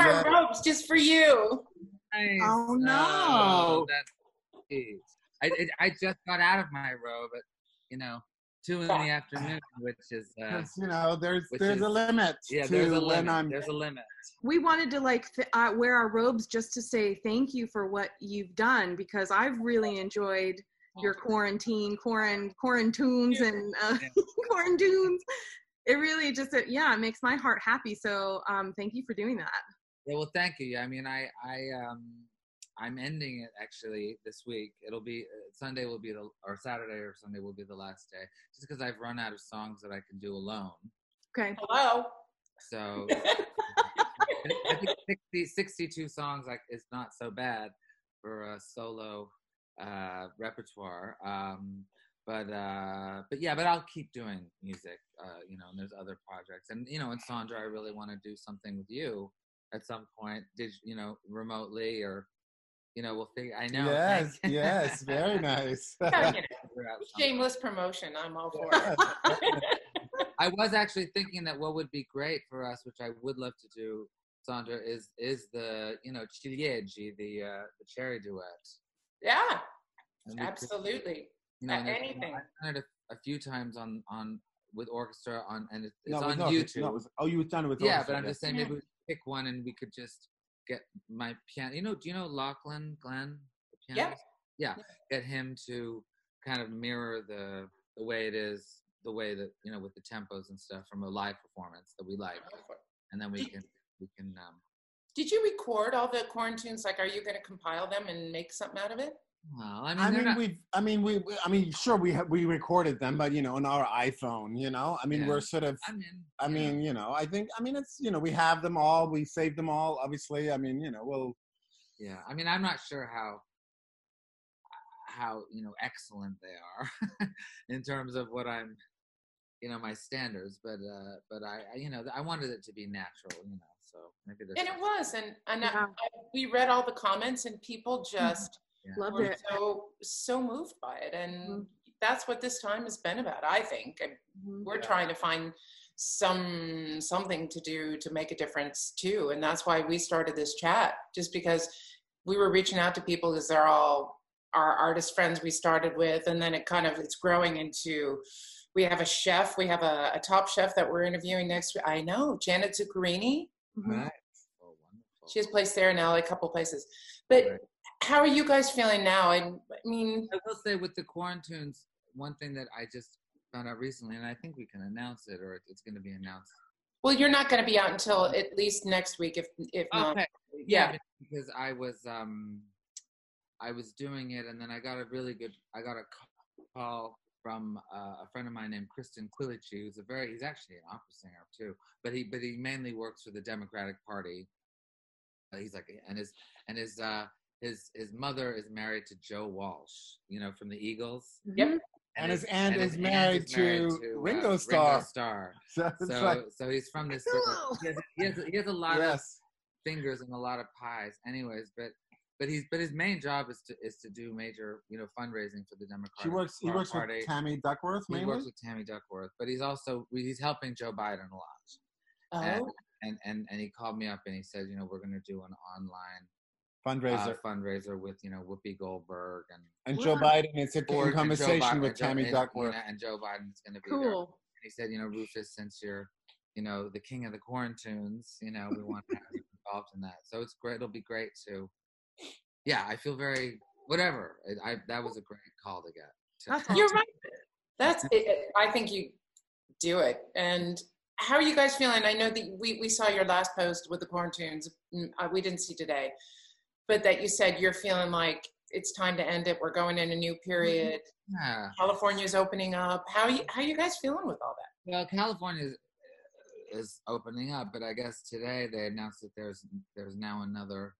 We wore Yeah. our robes just for you. Nice. Oh, no. that's geez. I it, I just got out of my robe at you know two in the afternoon, which is uh, 'Cause, you know, there's there's is- a limit yeah. to There's a limit. There's a limit. we wanted to like th- uh, wear our robes just to say thank you for what you've done because I've really enjoyed your quarantine, quarant quarantunes and uh, quarantunes. It really just uh, yeah, it makes my heart happy. So um, thank you for doing that. Yeah, well, thank you. I mean, I, I, um, I'm ending it actually this week. It'll be uh, Sunday will be the or Saturday or Sunday will be the last day, just because I've run out of songs that I can do alone. Okay. Hello. So I think 60, 62 songs like is not so bad for a solo uh, repertoire. Um, but uh, but yeah, but I'll keep doing music. Uh, you know, and there's other projects, and you know, and Sandra, I really want to do something with you at some point. Did you know remotely or you know we'll figure. I know. Yes, yes, very nice. Yeah, you know, Figure out something. shameless promotion. I'm all for it. I was actually thinking that what would be great for us, which I would love to do, Sandra, is is the you know Ciliegi, the uh, the cherry duet. Yeah, And we could- absolutely. you know, and it's- anything. I've done it a, a few times on on with orchestra on and it's, it's No, on no, YouTube. No, it was, oh, you were done it with yeah, orchestra, but I'm just saying Yeah. maybe we could pick one and we could just get my piano. You know, do you know Lachlan Glen? The Yeah. pianist? Yeah. Get him to kind of mirror the the way it is, the way that you know with the tempos and stuff from a live performance that we like, and then we Did- can we can um, Did you record all the quarantunes? Like, are you going to compile them and make something out of it? Well, I mean, I mean, not, we've. I mean, we. we- I mean, sure, we ha- we recorded them, but you know, on our iPhone, you know. I mean, Yeah. we're sort of. I mean, I yeah. mean, you know, I think. I mean, it's. You know, we have them all. We saved them all. Obviously, I mean, you know, we'll. yeah. I mean, I'm not sure how how you know excellent they are in terms of what I'm, you know, my standards. But uh, but I, I, you know, I wanted it to be natural, you know. So maybe there's And it was, and and Yeah. I, we read all the comments, and people just Loved were it. so so moved by it, and Mhm. that's what this time has been about. I think And Mhm. we're Yeah. trying to find some something to do to make a difference too, and that's why we started this chat, just because we were reaching out to people because they're all our artist friends we started with, and then it kind of it's growing into. We have a chef. We have a, a top chef that we're interviewing next week. I know Janet Zuccarini. Mhm. Right. Oh, wonderful. She has placed there in LA, a couple places. But Right. How are you guys feeling now? I, I mean, I will say with the quarantunes, one thing that I just found out recently, and I think we can announce it, or it's going to be announced. well, you're not going to be out until at least next week, if if not. Okay. Yeah. Yeah, because I was um, I was doing it, and then I got a really good. I got a call from uh, a friend of mine named Christian Quilici, who's a very. He's actually an opera singer too, but he but he mainly works for the Democratic Party. He's like, and his and his uh his his mother is married to Joe Walsh, you know, from the Eagles. Yep. And his aunt is married to uh, Ringo Starr. Ringo Starr. So So like, so he's from this. Sort of, he, has, he, has, he has a lot of fingers and a lot of pies anyways but but he's but his main job is to is to do major you know fundraising for the democratic She works. He works party with Tammy Duckworth maybe he works with tammy duckworth but he's also he's helping joe biden a lot and, Oh, and and and he called me up and he said you know we're going to do an online fundraiser. uh, fundraiser with you know whoopi goldberg and and Joe Biden It's a or- conversation Biden- with Joe- Tammy and, you know, Duckworth. and joe biden's going to be there Cool. he said, you know, Rufus, since you're, you know, the king of the quarantunes, you know, we want to have you involved in that. So it's great. It'll be great to, yeah, I feel very, whatever. It, I that was a great call to get. to- That's you're right. That's. It, it- I think you do it. And how are you guys feeling? I know that we we saw your last post with the quarantunes. Mm, uh, We didn't see today, but that you said you're feeling like it's time to end it. We're going in a new period. Yeah. California's opening up. How you how you guys feeling with all that? Well, California is, is opening up, but I guess today they announced that there's there's now another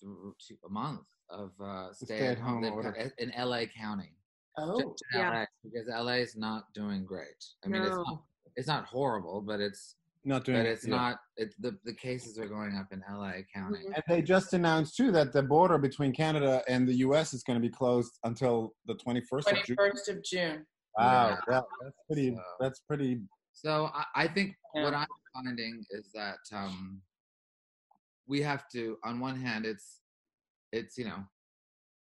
th- two, a month of uh, stay at home stay-at-home order. in LA County. Oh, Just Yeah. LA, because LA is not doing great. I mean, it's not it's not horrible, but it's Not doing. but it's yeah. not it, the the cases are going up in LA County. Mhm. And they just announced too that the border between Canada and the U.S. is going to be closed until the 21st of June. first of June. Wow, Yeah. yeah, that's pretty. So- That's pretty So I, I think what I'm finding is that um, we have to, on one hand, it's it's you know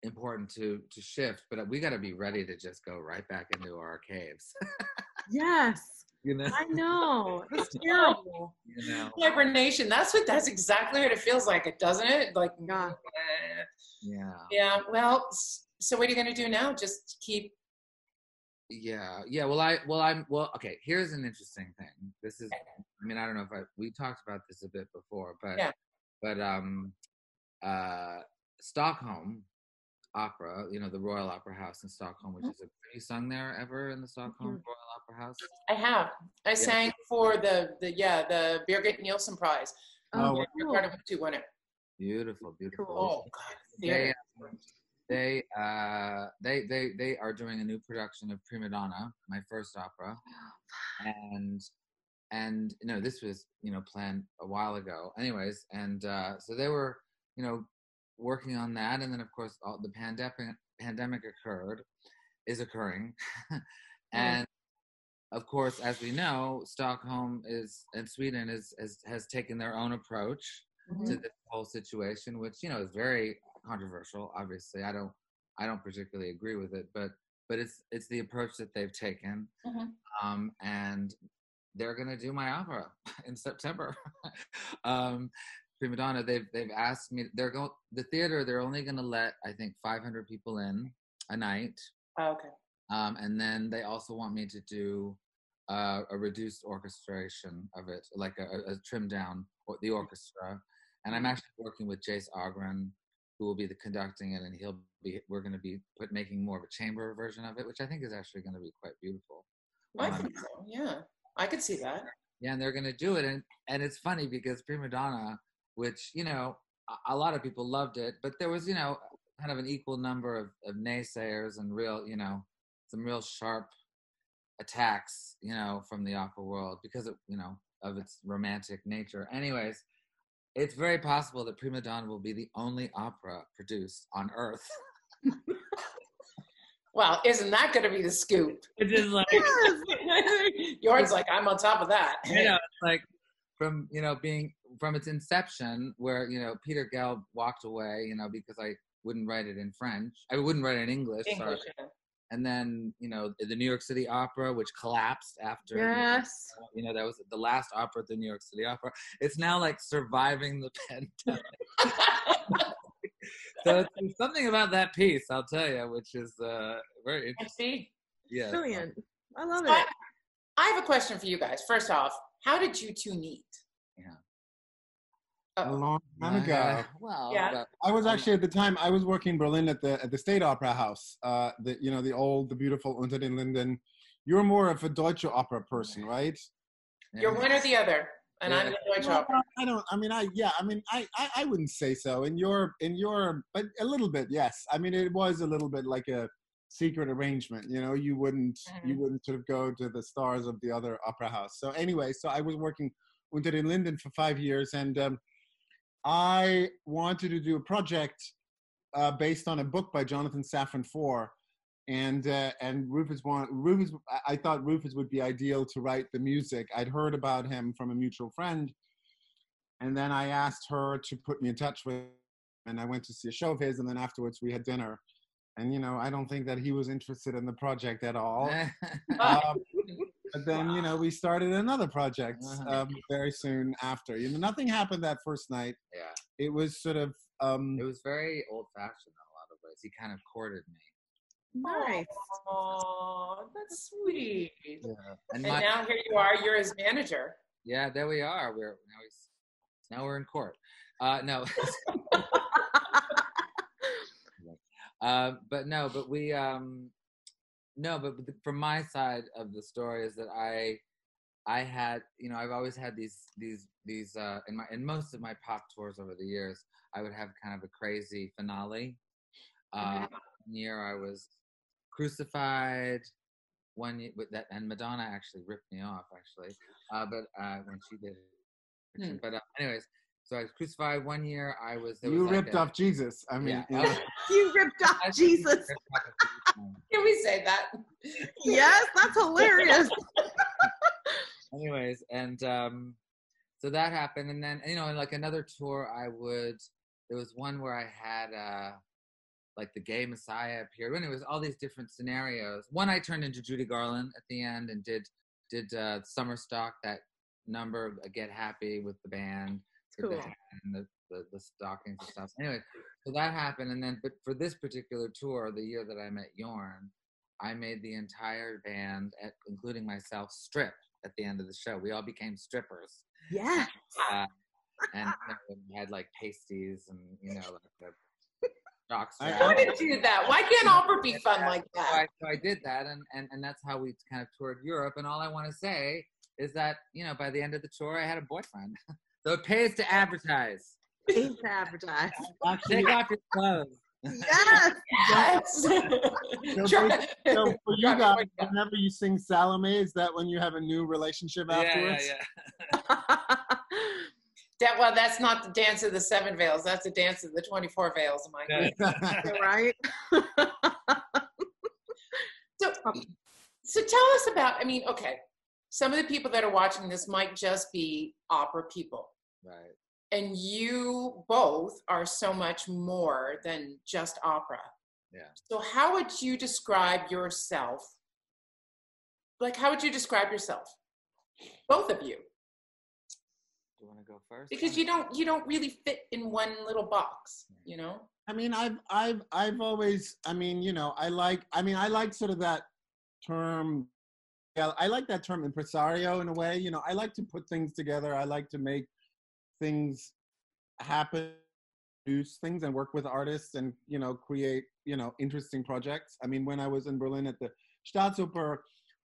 important to to shift, but we got to be ready to just go right back into our caves. Yes, you know, I know. It's terrible. you know. Hibernation. That's what. That's exactly what it feels like. It doesn't it? Like. Yeah. Yeah, Yeah. Well. So what are you gonna do now? Just keep. yeah, yeah. Well, I well I'm well. Okay, here's an interesting thing. This is, I mean, I don't know if I we talked about this a bit before, but Yeah. but um, uh, Stockholm Opera, you know, the Royal Opera House in Stockholm, which is a. Have you sung there ever in the Stockholm Royal Opera House? I have. I sang for the the yeah the Birgit Nilsson Prize. Oh, Yeah, cool. Riccardo went to win it. Beautiful, beautiful. Oh God. They, Theater. they, uh, they, they, they are doing a new production of Prima Donna, my first opera, and and you know this was you know planned a while ago. Anyways, and uh, so they were you know working on that, and then of course all, the pandemic pandemic occurred, is occurring, and of course, as we know, Stockholm is and Sweden is, is has taken their own approach Mhm. to this whole situation, which you know is very controversial. Obviously, I don't I don't particularly agree with it, but but it's it's the approach that they've taken, Mhm. um, and they're gonna do my opera in September. um, Prima Donna, they've they've asked me. They're going the theater. They're only gonna let I think 500 people in a night. Oh, okay. Um, and then they also want me to do uh, a reduced orchestration of it, like a, a, trimmed down or the orchestra. And I'm actually working with Jayce Ogren, who will be the conducting it, and he'll be. We're going to be put making more of a chamber version of it, which I think is actually going to be quite beautiful. I Um, think so. Yeah, I could see that. yeah, and they're going to do it, and and it's funny because Prima Donna, which you know a, a lot of people loved it, but there was you know kind of an equal number of, of naysayers and real you know some real sharp attacks you know from the opera world because of you know of its romantic nature. Anyways, it's very possible that Prima Donna will be the only opera produced on Earth. Well, isn't that going to be the scoop? It is like Yours like I'm on top of that. you know, like from you know being from its inception, where you know Peter Gelb walked away, you know, because I wouldn't write it in French, I wouldn't write it in English, sorry. English. yeah. and then you know the New York City Opera, which collapsed after. Yes. You know that was the last opera at the New York City Opera. It's now like surviving the pandemic. so it's, there's something about that piece, I'll tell you, which is uh, very I interesting. see. Yeah. Brilliant. I love So I, it. I have a question for you guys. First off, how did you two meet? Yeah. a Uh-oh. long time Uh, ago. well, Yeah. I was actually at the time I was working in Berlin at the at the State Opera House. Uh, the you know the old, the beautiful Unter den Linden. You're more of a Deutsche Opera person, right? You're one or the other, and I'm Yeah. the Deutsche Well, Opera. I don't. I mean, I yeah. I mean, I, I I wouldn't say so. In your in your, but a little bit, yes. I mean, it was a little bit like a secret arrangement. You know, you wouldn't you Mhm. wouldn't sort of go to the stars of the other opera house. So anyway, so I was working Unter den Linden for five years, and um, I wanted to do a project uh, based on a book by Jonathan Safran Foer. And uh, and Rufus want Rufus. I- thought Rufus would be ideal to write the music. I'd heard about him from a mutual friend, and then I asked her to put me in touch with. him, And I went to see a show of his, and then afterwards we had dinner. And you know, I don't think that he was interested in the project at all. Um, but then you know, we started another project Uh-huh. um, very soon after. You know, nothing happened that first night. yeah. It was sort of um, It was very old fashioned in a lot of ways. He kind of courted me. Nice. Oh, that's sweet. Yeah. And And my, now here you are. You're his manager. yeah, there we are. We're now he's now we're in court. Uh no. uh, but no, but we um no, but the- from my side of the story is that I I had, you know, I've always had these these these uh in my in most of my pop tours over the years, I would have kind of a crazy finale. Uh one year I was crucified. One year, with that, and Madonna actually ripped me off actually, uh, but uh, when she did it. Hmm. But uh, anyways, so I was crucified one year. I was you was like ripped a- off Jesus. I mean, Yeah. you You ripped off Jesus. Can we say that? Yes, that's hilarious. anyways, and um, so that happened, and then you know, in like another tour, I would. There was one where I had uh, like the gay messiah appeared. When it was all these different scenarios. One I turned into Judy Garland at the end and did did uh, summer stock that number uh, get happy with the band with Cool. the, and the, the the stockings and stuff. Anyway, so that happened, and then but for this particular tour, the year that I met Jorn, I made the entire band, at, including myself, strip at the end of the show. We all became strippers Yeah. uh, and you know, we had like pasties and you know like the I- want to do that. Why can't opera be fun like So that? I, so I did that, and, and and that's how we kind of toured Europe. And all I want to say is that you know by the end of the tour, I had a boyfriend. so it pays to advertise. Pays to advertise. Take off your clothes. Yes. Yes. Try- so for you guys, whenever you sing Salome, is that when you have a new relationship afterwards? Yeah, yeah, afterwards? yeah. That, well, that's not the dance of the seven veils. That's the dance of the 24 veils, Mike. Yeah. right? So, so tell us about, I mean, okay, some of the people that are watching this might just be opera people. Right. And you both are so much more than just opera. Yeah. So, how would you describe yourself? Like, how would you describe yourself? Both of you. Do you want to go first? Because you don't you don't really fit in one little box, you know? I mean, I've, I've, I've always, I mean, you know, I like, I mean, I like sort of that term. Yeah, I like that term impresario in a way. You know, I like to put things together. I like to make things happen, produce things, and work with artists, and you know, create, you know, interesting projects. I mean, when I was in Berlin at the Staatsoper,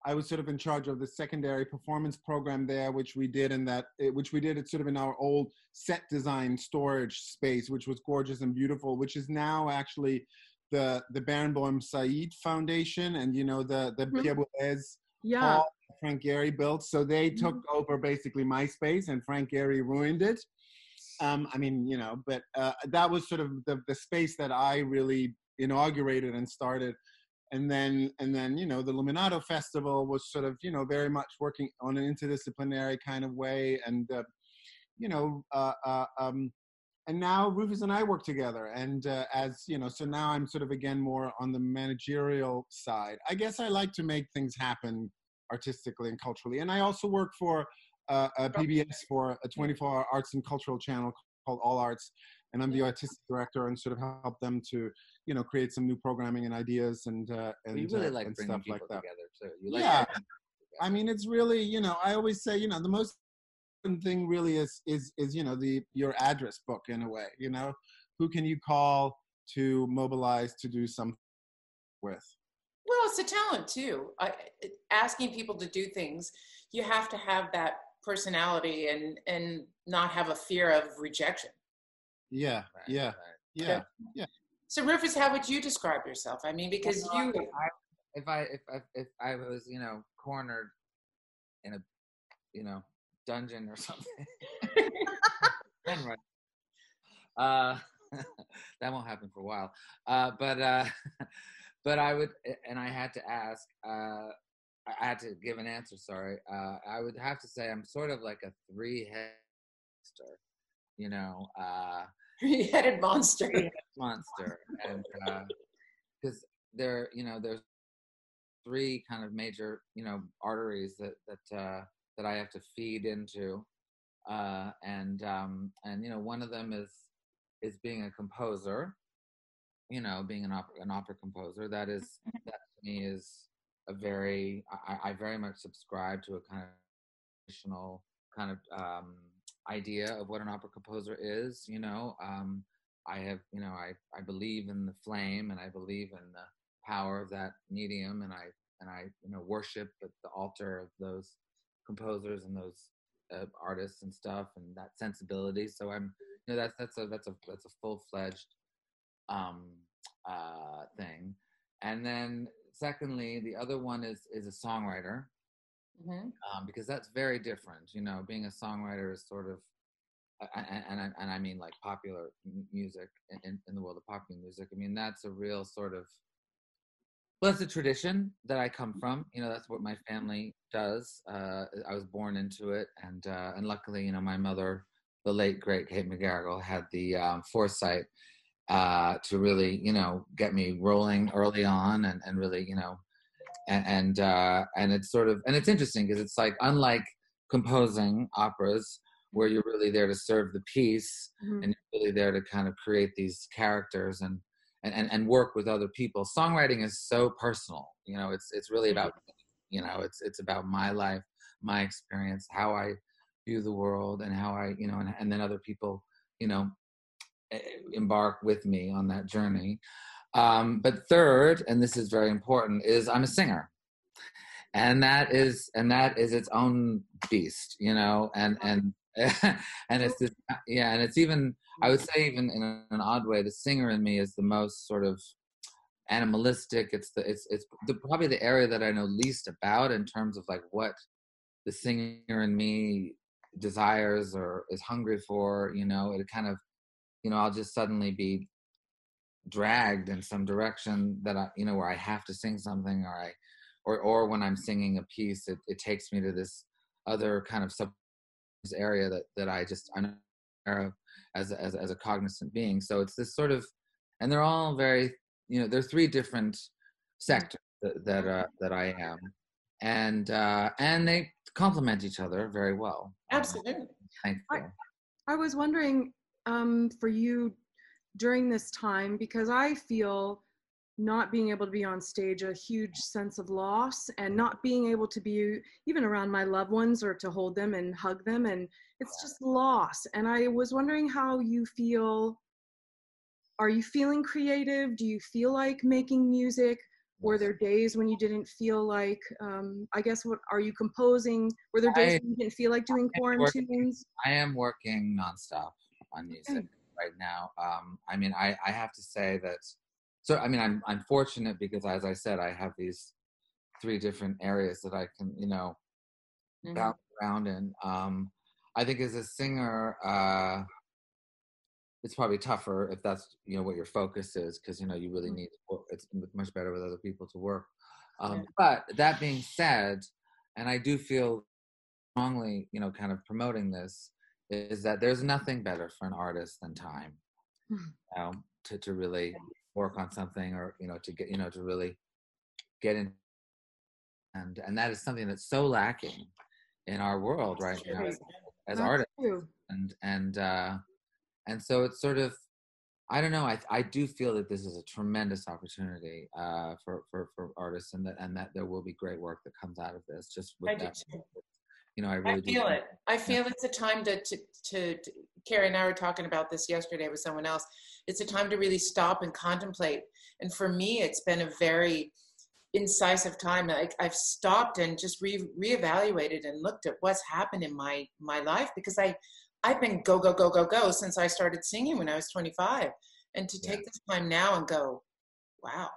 I was sort of in charge of the secondary performance program there, which we did in that, eh, which we did it sort of in our old set design storage space, which was gorgeous and beautiful, which is now actually the the Barenboim Said Foundation, and you know the the. Pierre Boulez Yeah. hall Frank Gehry built. So they took over basically MySpace, and Frank Gehry ruined it. Um, I mean, you know, but uh, that was sort of the the space that I really inaugurated and started and then and then you know the Luminato Festival was sort of you know very much working on an interdisciplinary kind of way, and uh, you know, uh, uh, um, and now Rufus and I work together, and uh, as you know, so now I'm sort of again more on the managerial side. I guess I like to make things happen artistically and culturally, and I also work for uh, a PBS for a 24-hour arts and cultural channel called All Arts, and I'm the artistic director and sort of help them to you know create some new programming and ideas and uh, and, you really uh, like and stuff people like that. together too. You like Yeah. I mean, it's really you know I always say you know the most important thing really is is is you know the your address book in a way. You know, who can you call to mobilize to do something with? Well, it's a talent too. I, asking people to do things, you have to have that personality and and not have a fear of rejection. Yeah, Right, yeah, right. yeah. So, Rufus, how would you describe yourself? I mean, because Well, you, I- if I if I if I was you know cornered in a you know dungeon or something, then. Uh, that won't happen for a while. Uh, but uh, but I would, and I had to ask. Uh, I had to give an answer. Sorry. Uh, I would have to say I'm sort of like a three-headed monster. You know. Uh, three-headed monster. monster and because there you know there's three kind of major you know arteries that that uh that i have to feed into uh and um and you know one of them is is being a composer you know being an opera an opera composer that is that to me is a very i i very much subscribe to a kind of traditional kind of um idea of what an opera composer is you know um I have, you know, I, I believe in the flame and I believe in the power of that medium and I, and I, you know, worship at the altar of those composers and those uh, artists and stuff and that sensibility. So I'm, you know, that's, that's a, that's a, that's a full fledged, um, uh, thing. And then secondly, the other one is, is a songwriter Mhm. um, because that's very different. You know, being a songwriter is sort of, and and, I- and I mean like popular music in, in the world of popular music. I mean that's a real sort of well, it's a tradition that I come from. You know, that's what my family does. Uh, I was born into it, and uh, and luckily, you know, my mother, the late great Kate McGarrigle, had the um, foresight uh, to really, you know, get me rolling early on, and and really, you know, and and, uh, and it's sort of and it's interesting because it's like unlike composing operas where you're really there to serve the piece Mhm. and you're really there to kind of create these characters and and, and, and work with other people songwriting is so personal you know it's it's really about you know it's it's about my life my experience how i view the world and how i you know and, and then other people you know embark with me on that journey. Um, but third and this is very important is i'm a singer. And that is and that is its own beast you know? And and and it's this, yeah and it's even i would say even in an odd way the singer in me is the most sort of animalistic. It's the it's it's the, probably the area that i know least about in terms of like what the singer in me desires or is hungry for you know? It kind of you know i'll just suddenly be dragged in some direction that i you know where i have to sing something or i or or when i'm singing a piece it, it takes me to this other kind of sub area that that i just i'm aware of as as, a- as a cognizant being so it's this sort of and they're all very you know there's three different sectors that that, uh, that i am and uh and they complement each other very well Um, Absolutely. thankful. I was wondering um, for you during this time because I feel not being able to be on stage a huge sense of loss and not being able to be even around my loved ones or to hold them and hug them. And it's just loss. And i was wondering how you feel. Are you feeling creative? Do you feel like making music? Were there days when you didn't feel like um, i guess what are you composing? Were there days I- when you didn't feel like doing working- quarantunes? I am working nonstop on music right now. Um, I mean, I, I have to say that. So I mean, I'm I'm fortunate because, as I said, I have these three different areas that I can, you know, Mhm. bounce around in. Um, I think as a singer, uh, it's probably tougher if that's you know what your focus is because you know you really Mhm. need. to work- It's much better with other people to work. Um, Yeah. But that being said, and I do feel strongly, you know, kind of promoting this is that there's nothing better for an artist than time. Mhm. You know, to to really work on something or you know to get you know to really get in and and that is something that's so lacking in our world right now as, as artists true. and and uh and so it's sort of i don't know i i do feel that this is a tremendous opportunity uh for for for artists and that and that there will be great work that comes out of this just with that. You know i I really do feel think- it. I feel it's a time to, to, to, to, Carrie and I were talking about this yesterday with someone else. It's a time to really stop and contemplate. And for me, it's been a very incisive time. Like I've stopped and just re reevaluated and looked at what's happened in my, my life because I, I've been go, go, go, go, go since I started singing when I was 25. And to Yeah. take this time now and go, wow,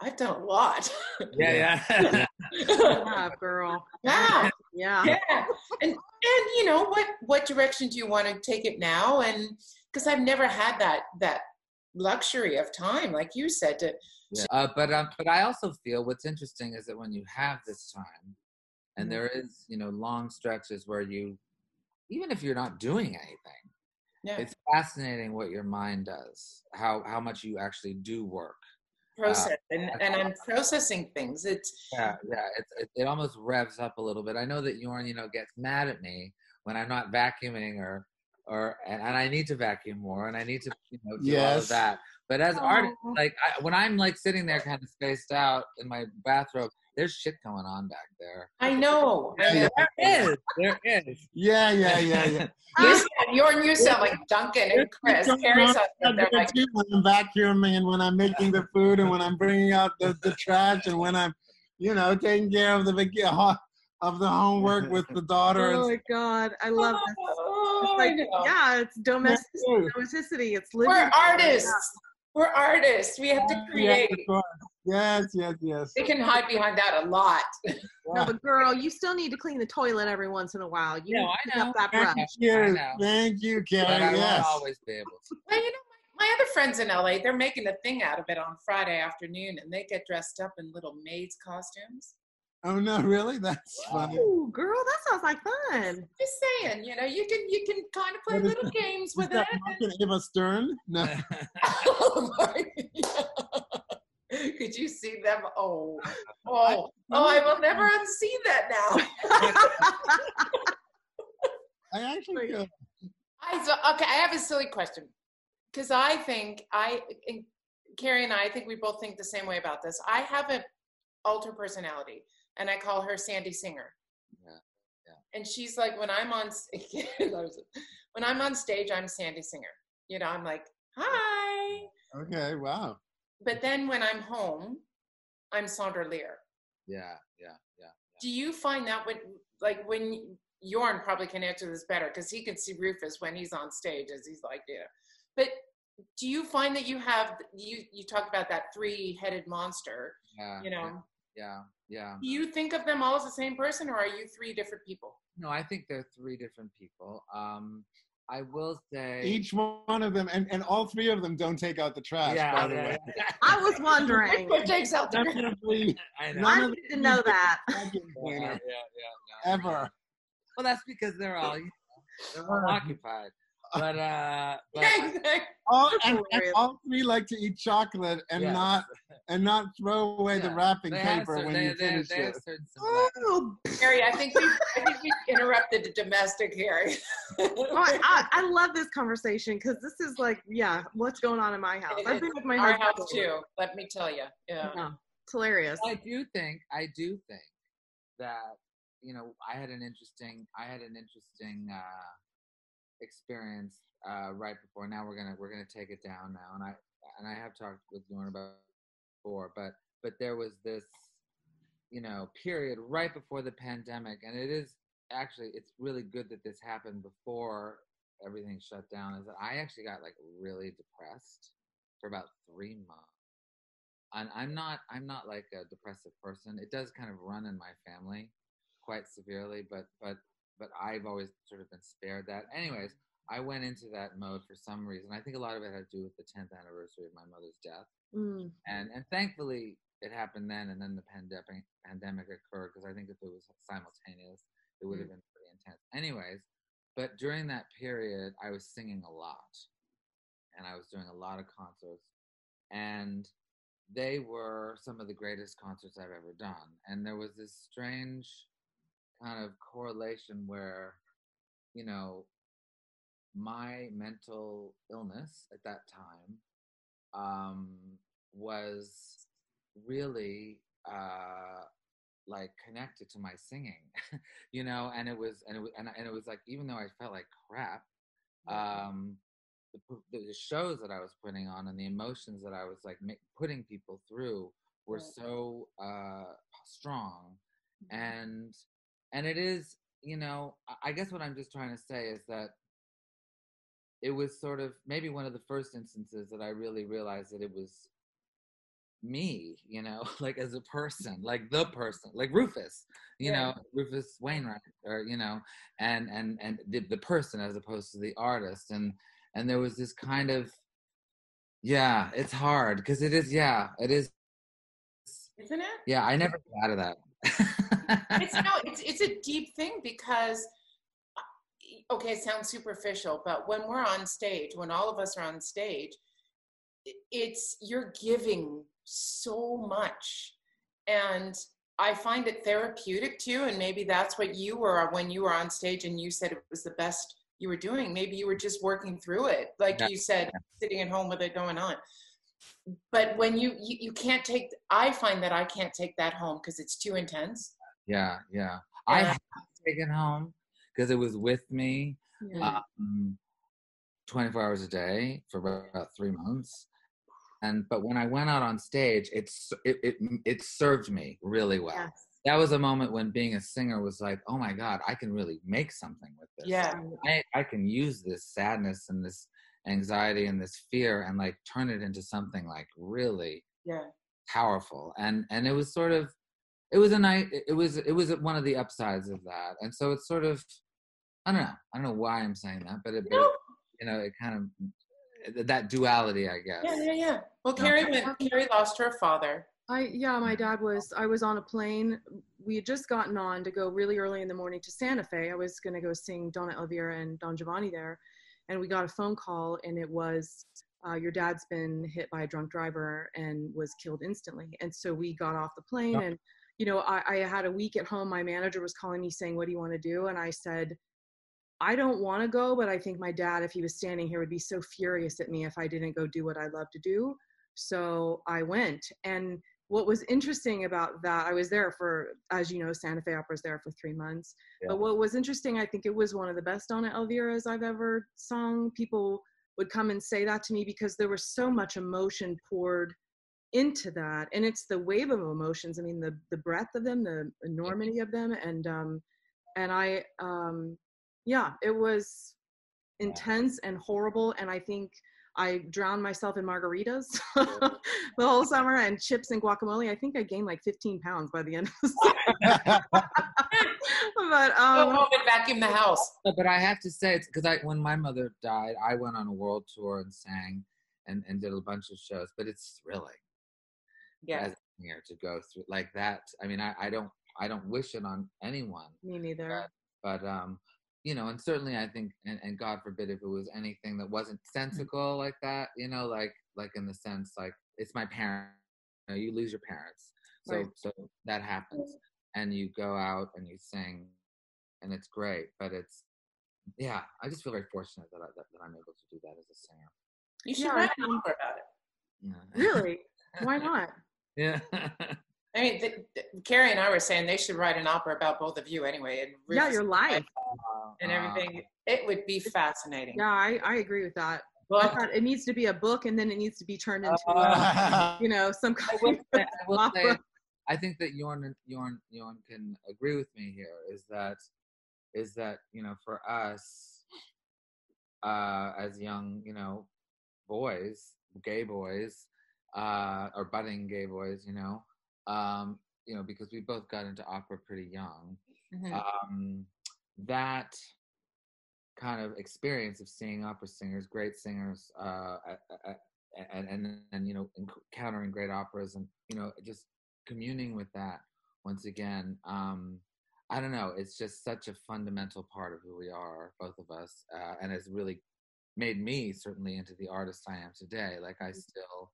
I've done a lot. yeah yeah Yeah, girl. wow. Yeah. yeah and and you know what what direction do you want to take it now and because i've never had that that luxury of time like you said to Yeah. Uh, but um, but I also feel what's interesting is that when you have this time, and Mhm. there is you know long stretches where you, even if you're not doing anything, yeah it's fascinating what your mind does. How how much you actually do work. Uh, process and and i'm processing things it's Yeah, yeah. It, it it almost revs up a little bit. I know that Jorn, you know, gets mad at me when I'm not vacuuming or or and, and I need to vacuum more and I need to you know do all of that. But as artists, like I, when I'm like sitting there kind of spaced out in my bathrobe, there's shit going on back there. i know I know. There is. There is. Yeah, yeah, yeah, yeah. you sound, you're you sound like duncan and chris carrie's husband they're like too when I'm vacuuming and when I'm making the food and when I'm bringing out the, the trash and when I'm, you know, taking care of the uh, of the homework with the daughter. Oh my god, I love this. oh, It's I like, yeah, it's domestic Yeah. domesticity. It's living. we're artists we're artists we have to create of course. Yes, yes, yes. they can hide behind that a lot No, but girl, you still need to clean the toilet every once in a while. You No, need I to pick know. up that Thank brush. you, I know. thank you, But I Carrie. won't Yes. always be able to. Well, you know, my, My other friends in LA, they're making a thing out of it on Friday afternoon, and they get dressed up in little maids costumes. Oh no, really? That's funny. Oh, girl, that sounds like fun. Just saying, you know, you can you can kind of play What is little games Is with that it. Mark and Ava Stern? No. oh my Could you see them? Oh, oh, oh! I will never mm-hmm. unsee that now. I actually I so okay. I have a silly question because I think I, and Carrie and I, I think we both think the same way about this. I have an alter personality, and I call her Sandy Singer. Yeah, yeah. And she's like, when I'm on, when I'm on stage, I'm Sandy Singer. You know, I'm like, hi. okay. Wow. But then when I'm home, I'm Sandra Lear. yeah, yeah, yeah. Do you find that when, like, when Jorn probably can answer this better because he can see Rufus when he's on stage, as he's like, yeah. But do you find that you have you you talk about that three-headed monster? Yeah, You know, Yeah, yeah. do you think of them all as the same person, or are you three different people? No, I think they're three different people. Um, I will say Each one of them, and, and all three of them don't take out the trash. Yeah, by the way. yeah. I was wondering. Which takes out the Definitely I know. None I of need know that. Yeah, yeah, yeah, no. ever. Well, that's because they're all you know, they're all occupied. But uh, but All, and, and all three like to eat chocolate and Yes. not and not throw away the wrapping they paper cer- when they, you they, finish they it. have certain similarities. Oh, Harry, I think we I think we interrupted the domestic Harry. I, I, I love this conversation because this is like, yeah, what's going on in my house? I've been with my Our house too. Let me tell you. Yeah. Yeah, it's hilarious. I do think I do think that you know I had an interesting I had an interesting uh, experience uh, right before. Now we're gonna we're gonna take it down now, and I and I have talked with Lauren about it before, but but there was this you know period right before the pandemic, and it is actually it's really good that this happened before everything shut down. Is that I actually got like really depressed for about three months and I'm not I'm not like a depressive person. It does kind of run in my family quite severely, but but but I've always sort of been spared that. Anyways, I went into that mode for some reason. I think a lot of it had to do with the 10th anniversary of my mother's death, Mm. and and thankfully it happened then, and then the pandemic pandemic occurred because I think if it was simultaneous, it would have been pretty intense. Anyways, but during that period, I was singing a lot, and I was doing a lot of concerts, and they were some of the greatest concerts I've ever done. And there was this strange kind of correlation where, you know, my mental illness at that time um, was really uh, like connected to my singing, you know, and it was, and it was, and, and it was like, even though I felt like crap, um, the, the shows that I was putting on and the emotions that I was like ma- putting people through were so uh, strong, Mm-hmm. and and it is, you know, I- I guess what I'm just trying to say is that it was sort of maybe one of the first instances that I really realized that it was me, you know, like as a person, like the person, like Rufus, you Yeah. know, Rufus Wainwright, or you know, and and and the, the person as opposed to the artist, and and there was this kind of, yeah, it's hard because it is, yeah, it is, Isn't it? yeah, I never got out of that. it's no, it's it's a deep thing because okay, it sounds superficial, but when we're on stage, when all of us are on stage, it's you're giving so much, and I find it therapeutic too. And maybe that's what you were when you were on stage, and you said it was the best you were doing. Maybe you were just working through it, like Yeah. you said, sitting at home with it going on. But when you you, you can't take, I find that I can't take that home because it's too intense. yeah, yeah. I Yeah. had to take it home because it was with me Yeah. um, 24 hours a day for about three months. And but when I went out on stage, it's it it, it served me really well. Yes. That was a moment when being a singer was like, oh my god, I can really make something with this. Yeah. I, I can use this sadness and this anxiety and this fear and like turn it into something like really Yeah. powerful and and it was sort of it was a night it was it was one of the upsides of that and so it's sort of i don't know i don't know why i'm saying that but it, but it you know it kind of that duality, I guess. Yeah, yeah, yeah. Well, Yeah. Carrie went. Carrie lost her father. I yeah, my dad was. I was on a plane. We had just gotten on to go really early in the morning to Santa Fe. I was going to go sing Donna Elvira and Don Giovanni there, and we got a phone call, and it was uh, your dad's been hit by a drunk driver and was killed instantly. And so we got off the plane, Yep. and you know, I, I had a week at home. My manager was calling me saying, "What do you want to do?" And I said. I don't want to go, but I think my dad, if he was standing here, would be so furious at me if I didn't go do what I love to do. So I went. And what was interesting about that, I was there for, as you know, Santa Fe Opera's there for three months. Yeah. But what was interesting, I think it was one of the best Donna Elvira's I've ever sung. People would come and say that to me because there was so much emotion poured into that. And it's the wave of emotions. I mean, the the breadth of them, the enormity of them. And um and I um yeah, it was intense and horrible. And I think I drowned myself in margaritas the whole summer and chips and guacamole. I think I gained like 15 pounds by the end of the summer. but Go um, home and vacuum the house. But I have to say it's because I when my mother died, I went on a world tour and sang and, and did a bunch of shows. But it's thrilling Yeah. as a singer to go through like that. I mean, I, I don't I don't wish it on anyone, me neither. but um, you know, and certainly I think, and, and God forbid if it was anything that wasn't sensical like that, you know, like like in the sense like it's my parent, you, know, you lose your parents, so Right. so that happens, and you go out and you sing, and it's great, but it's yeah, I just feel very fortunate that I, that, that I'm able to do that as a singer. You should Yeah, write I an opera about it. Yeah. Really? Why not? Yeah. I mean, th- th- Carrie and I were saying they should write an opera about both of you anyway. And Yeah, your life. and Uh, everything. It would be fascinating. Yeah, I, I agree with that. I But thought it needs to be a book and then it needs to be turned into, a, Uh, you know, some I kind will of say, I, will say opera. I think that Jorn, Jorn, Jorn can agree with me here. Is that, is that you know, for us, uh, as young, you know, boys, gay boys, uh, or budding gay boys, you know, um, you know, because we both got into opera pretty young. Mhm. um, that kind of experience of seeing opera singers, great singers, uh, and, and and you know encountering great operas, and you know just communing with that once again. Um, I don't know. It's just such a fundamental part of who we are, both of us, uh, and has really made me certainly into the artist I am today. Like I still,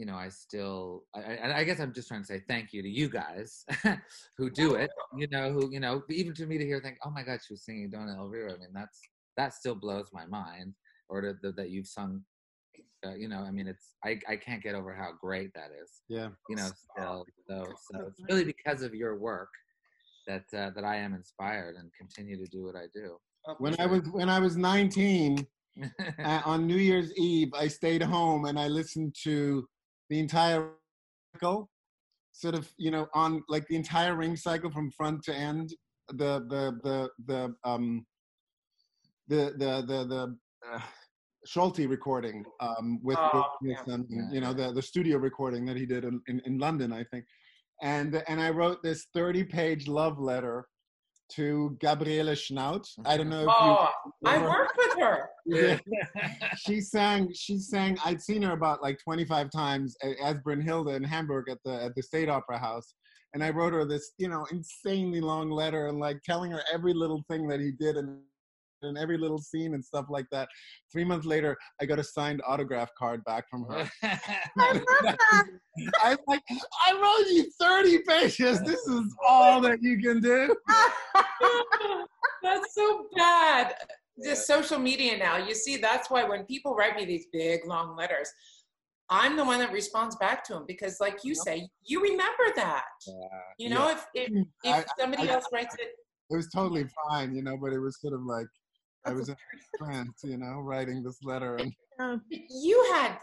you know, I still, I, I, I guess I'm just trying to say thank you to you guys who do it. You know, who you know, even to me to hear, think, oh my God, she was singing Donna Elvira. I mean, that's that still blows my mind. Or to, that that you've sung. Uh, you know, I mean, it's I, I can't get over how great that is. yeah. You know, still, so so it's really because of your work that uh, that I am inspired and continue to do what I do. When I was when I was 19, uh, on New Year's Eve, I stayed home and I listened to the entire cycle, sort of, you know, on like the entire ring cycle from front to end. The the the the um the the the the uh, Solti recording um, with, Oh, with yeah. um, you know the the studio recording that he did in, in, in London, I think, and and I wrote this 30 page love letter to Gabriele Schnaut. I don't know if you Oh, I worked with her. yeah. she sang she sang i'd seen her about like 25 times a- as brünnhilde in hamburg at the at the state opera house and i wrote her this you know insanely long letter and like telling her every little thing that he did and and every little scene and stuff like that three months later i got a signed autograph card back from her i like i wrote you 30 pages this is all that you can do That's so bad. Yeah. Just social media now. You see, that's why when people write me these big long letters, I'm the one that responds back to them because, like you say, you remember that. You know, if if, if I- somebody I- else writes it, it was totally fine you know but it was sort of like i was in France, you know writing this letter and Um, you had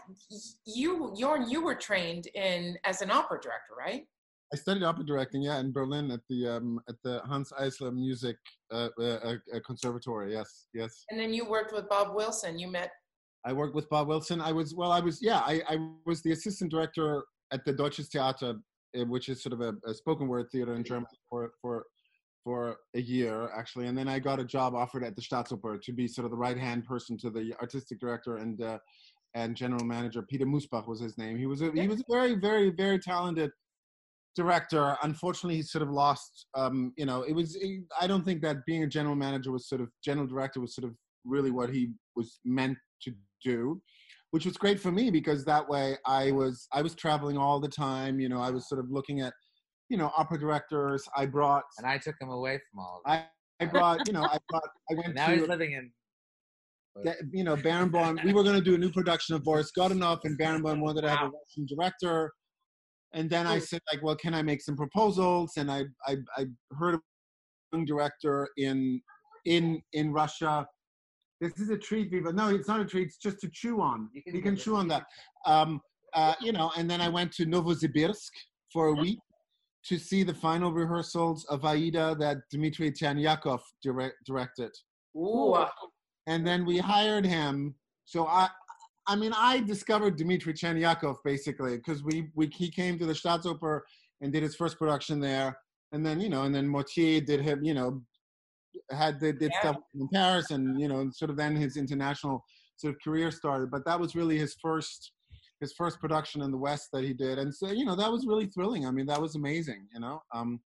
you Jorn, you were trained in as an opera director, right? I studied opera directing, yeah, in Berlin at the um, at the Hanns Eisler Music uh, uh, uh, Conservatory. Yes, yes. And then you worked with Bob Wilson. You met I worked with Bob Wilson. I was well. I was yeah. I, I was the assistant director at the Deutsches Theater, uh, which is sort of a, a spoken word theater in Germany for for for a year actually, and then I got a job offered at the Staatsoper to be sort of the right hand person to the artistic director and uh, and general manager. Peter Mussbach was his name. He was a, he was a very very very talented director. Unfortunately, he sort of lost. Um, you know, it was. I don't think that being a general manager was sort of general director was sort of really what he was meant to do which was great for me because that way I was I was traveling all the time. You know, I was sort of looking at you know, opera directors. I brought and I took him away from all. I, I brought, you know, I brought. I went now to. he's living in. You know, Barenboim. we were going to do a new production of Boris Godunov, and Barenboim wanted to have a Russian director. And then I said, like, well, can I make some proposals? And I, I, I heard a director in, in, in Russia. This is a treat, Viva. No, it's not a treat. It's just to chew on. You can, you can chew on that. Um, uh, you know, and then I went to Novosibirsk for a week to see the final rehearsals of Aida that Dmitry Tcherniakov direct, directed. Ooh. Uh, and then we hired him. So I, I mean, I discovered Dmitry Tcherniakov basically because we, we he came to the Staatsoper and did his first production there, and then you know, and then Mortier did him, you know, had did, did yeah. stuff in Paris, and you know, sort of then his international sort of career started. But that was really his first his first production in the West that he did, and so you know that was really thrilling. I mean, that was amazing. You know, um,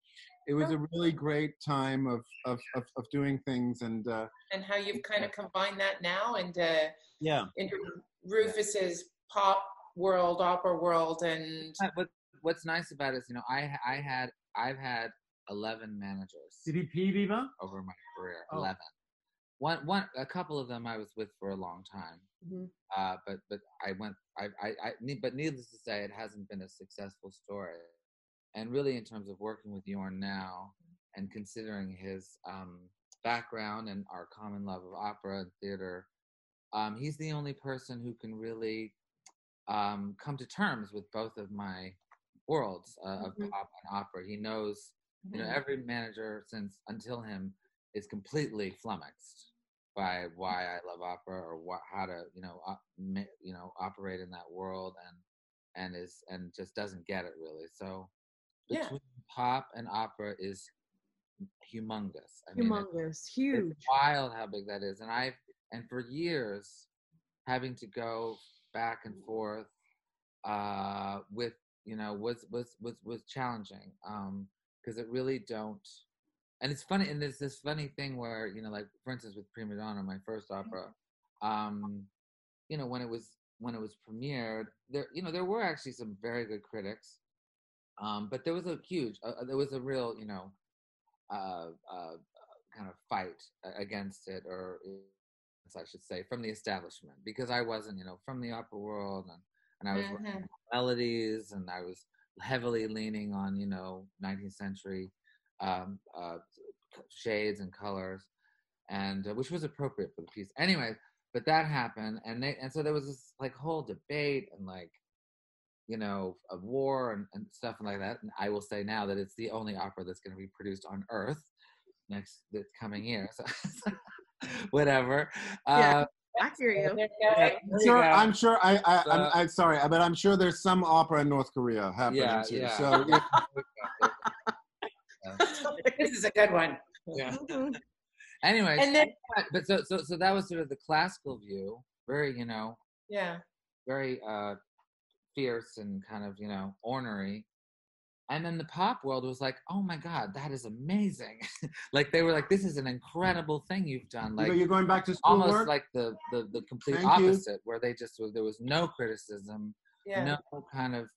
it was a really great time of of of, of doing things and. Uh, and how you've kind of combined that now and uh, yeah into Rufus's pop world, opera world, and what what's nice about it is you know I I had I've had eleven managers. Did he pee Viva? Over my career, oh. eleven. One one one a couple of them I was with for a long time. Mm-hmm. Uh, but but I went I, I I but needless to say it hasn't been a successful story. And really, in terms of working with Jorn now and considering his um, background and our common love of opera and theater, um, he's the only person who can really um, come to terms with both of my worlds uh, of mm-hmm. pop and opera. He knows, you know, mm-hmm. every manager since until him is completely flummoxed by why I love opera or what, how to you know op, you know operate in that world and and is and just doesn't get it really. So between yeah. pop and opera is humongous. I humongous, mean, it's, huge. It's wild how big that is, and I've and for years having to go back and forth uh, with you know was was was was challenging because um, it really don't and it's funny and there's this funny thing where you know like for instance with prima donna my first mm-hmm. opera um you know when it was when it was premiered there you know there were actually some very good critics um but there was a huge uh, uh there was a real you know uh, uh kind of fight against it or I should say from the establishment because I wasn't you know from the opera world and and I was mm-hmm. melodies and I was heavily leaning on you know 19th century um, uh, shades and colors, and uh, which was appropriate for the piece. Anyway, but that happened, and they and so there was this like whole debate and like you know a war and, and stuff like that. And I will say now that it's the only opera that's going to be produced on Earth next this coming year. So whatever. Yeah. Uh, I hear you. Yeah, I'm sure. I'm sure. I. I. So, I'm, I'm, sorry, but I'm sure there's some opera in North Korea happening yeah, too. Yeah. So. this is a good one. Yeah. anyway, and then, but so so so that was sort of the classical view, very you know, yeah, very uh, fierce and kind of you know ornery. And then the pop world was like, "Oh my God, that is amazing!" like they were like, "This is an incredible thing you've done." Like you're going back to school almost work? like the the, the complete Thank opposite, you. where they just there was no criticism, yeah. no kind of.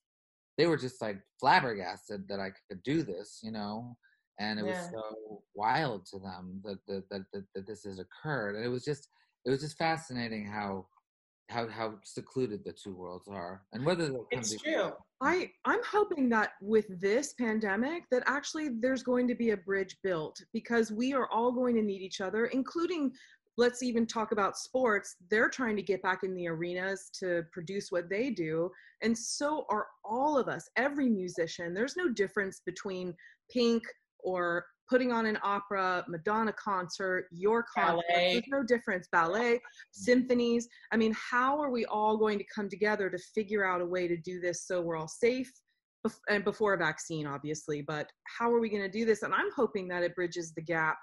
They were just like flabbergasted that I could do this, you know and it yeah. was so wild to them that that, that that, this has occurred and it was just it was just fascinating how how how secluded the two worlds are and whether it's true mm. i i'm hoping that with this pandemic that actually there's going to be a bridge built because we are all going to need each other including let's even talk about sports they're trying to get back in the arenas to produce what they do and so are all of us every musician there's no difference between pink or putting on an opera, Madonna concert, your concert. Ballet. There's no difference. Ballet, symphonies. I mean, how are we all going to come together to figure out a way to do this so we're all safe, and before a vaccine, obviously. But how are we going to do this? And I'm hoping that it bridges the gap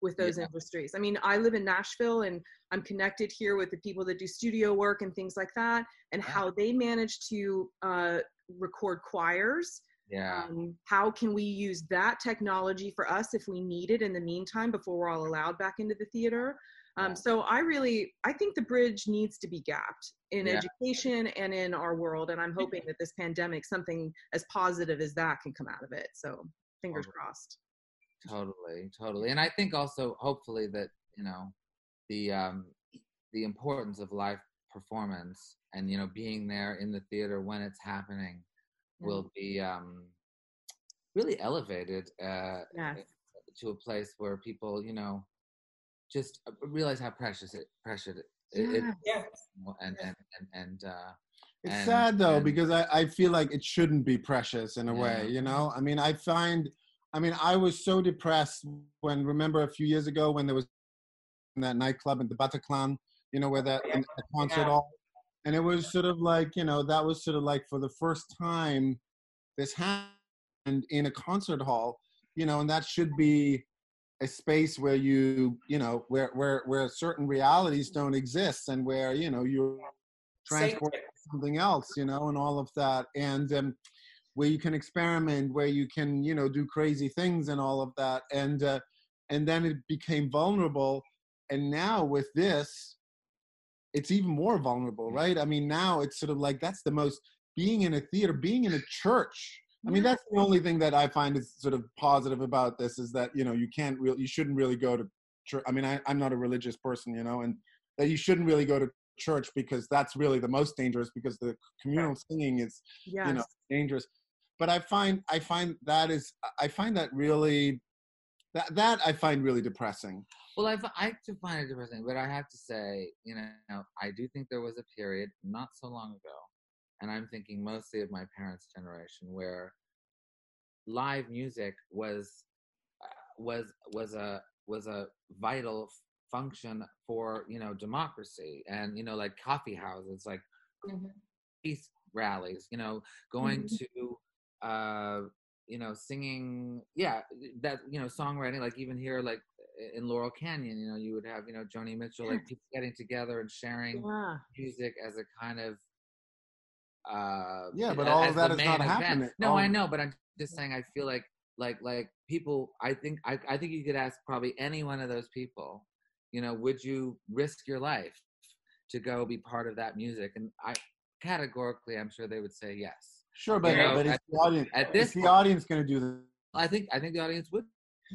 with those Yeah. industries. I mean, I live in Nashville and I'm connected here with the people that do studio work and things like that, and how they manage to uh, record choirs. Yeah. Um, how can we use that technology for us if we need it in the meantime before we're all allowed back into the theater? Um, Yeah. so I really, I think the bridge needs to be gapped in Yeah. education and in our world, and I'm hoping that this pandemic, something as positive as that, can come out of it. So fingers Totally. crossed. totally totally and i think also hopefully that you know the um the importance of live performance and you know being there in the theater when it's happening will be um really elevated uh Yeah. to a place where people you know just uh, realize how precious it precious it, it, Yeah. Yeah. and and and, and uh It's and- sad though and- because I, I feel like it shouldn't be precious in a way, you know. I mean, I find, I mean, I was so depressed when remember a few years ago when there was that nightclub in the Bataclan, you know, where that in the concert Yeah. hall, and it was sort of like you know that was sort of like for the first time this happened in a concert hall, you know, and that should be a space where you you know where where where certain realities don't exist and where you know you're transport Sacred. something else, you know, and all of that, and um, where you can experiment, where you can, you know, do crazy things and all of that, and uh, and then it became vulnerable, and now with this, it's even more vulnerable, right? I mean, now it's sort of like that's the most being in a theater, being in a church. I mean, that's the only thing that I find is sort of positive about this is that you know you can't really, you shouldn't really go to church. I mean, I, I'm not a religious person, you know, and that you shouldn't really go to church because that's really the most dangerous because the communal singing is Yes. you know dangerous but i find i find that is i find that really that that i find really depressing Well, I, fi- I do find it depressing, but I have to say, you know, I do think there was a period not so long ago, and I'm thinking mostly of my parents' generation, where live music was uh, was was a was a vital f- function for you know democracy and you know like coffee houses like Mhm. peace rallies you know going Mhm. to uh you know singing yeah that you know songwriting like even here like in laurel canyon you know you would have you know joni mitchell like people getting together and sharing Yeah. music as a kind of uh Yeah, but all as of that not event. happening. no i know but i'm just saying i feel like like like people i think I, I think you could ask probably any one of those people you know would you risk your life to go be part of that music and i categorically i'm sure they would say yes sure but, You know, but is at- the audience at is this the point- audience going to do that i think i think the audience would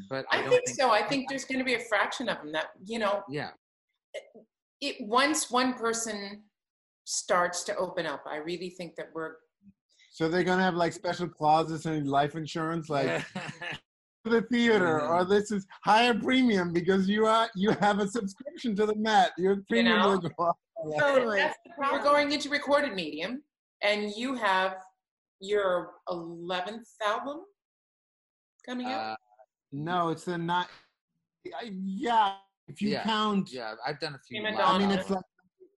but i, I don't think so. I think there's going to be a fraction of them that, you know, yeah it once one person starts to open up, I really think that we're so they're going to have like special clauses in life insurance like the theater or mm. this is higher premium because you are you have a subscription to the met your premium know? will go up Totally. That's the problem. We're going into recorded medium, and you have your eleventh album coming out. uh, no it's the not yeah if you Yeah. count yeah i've done a few Prima I mean, it's like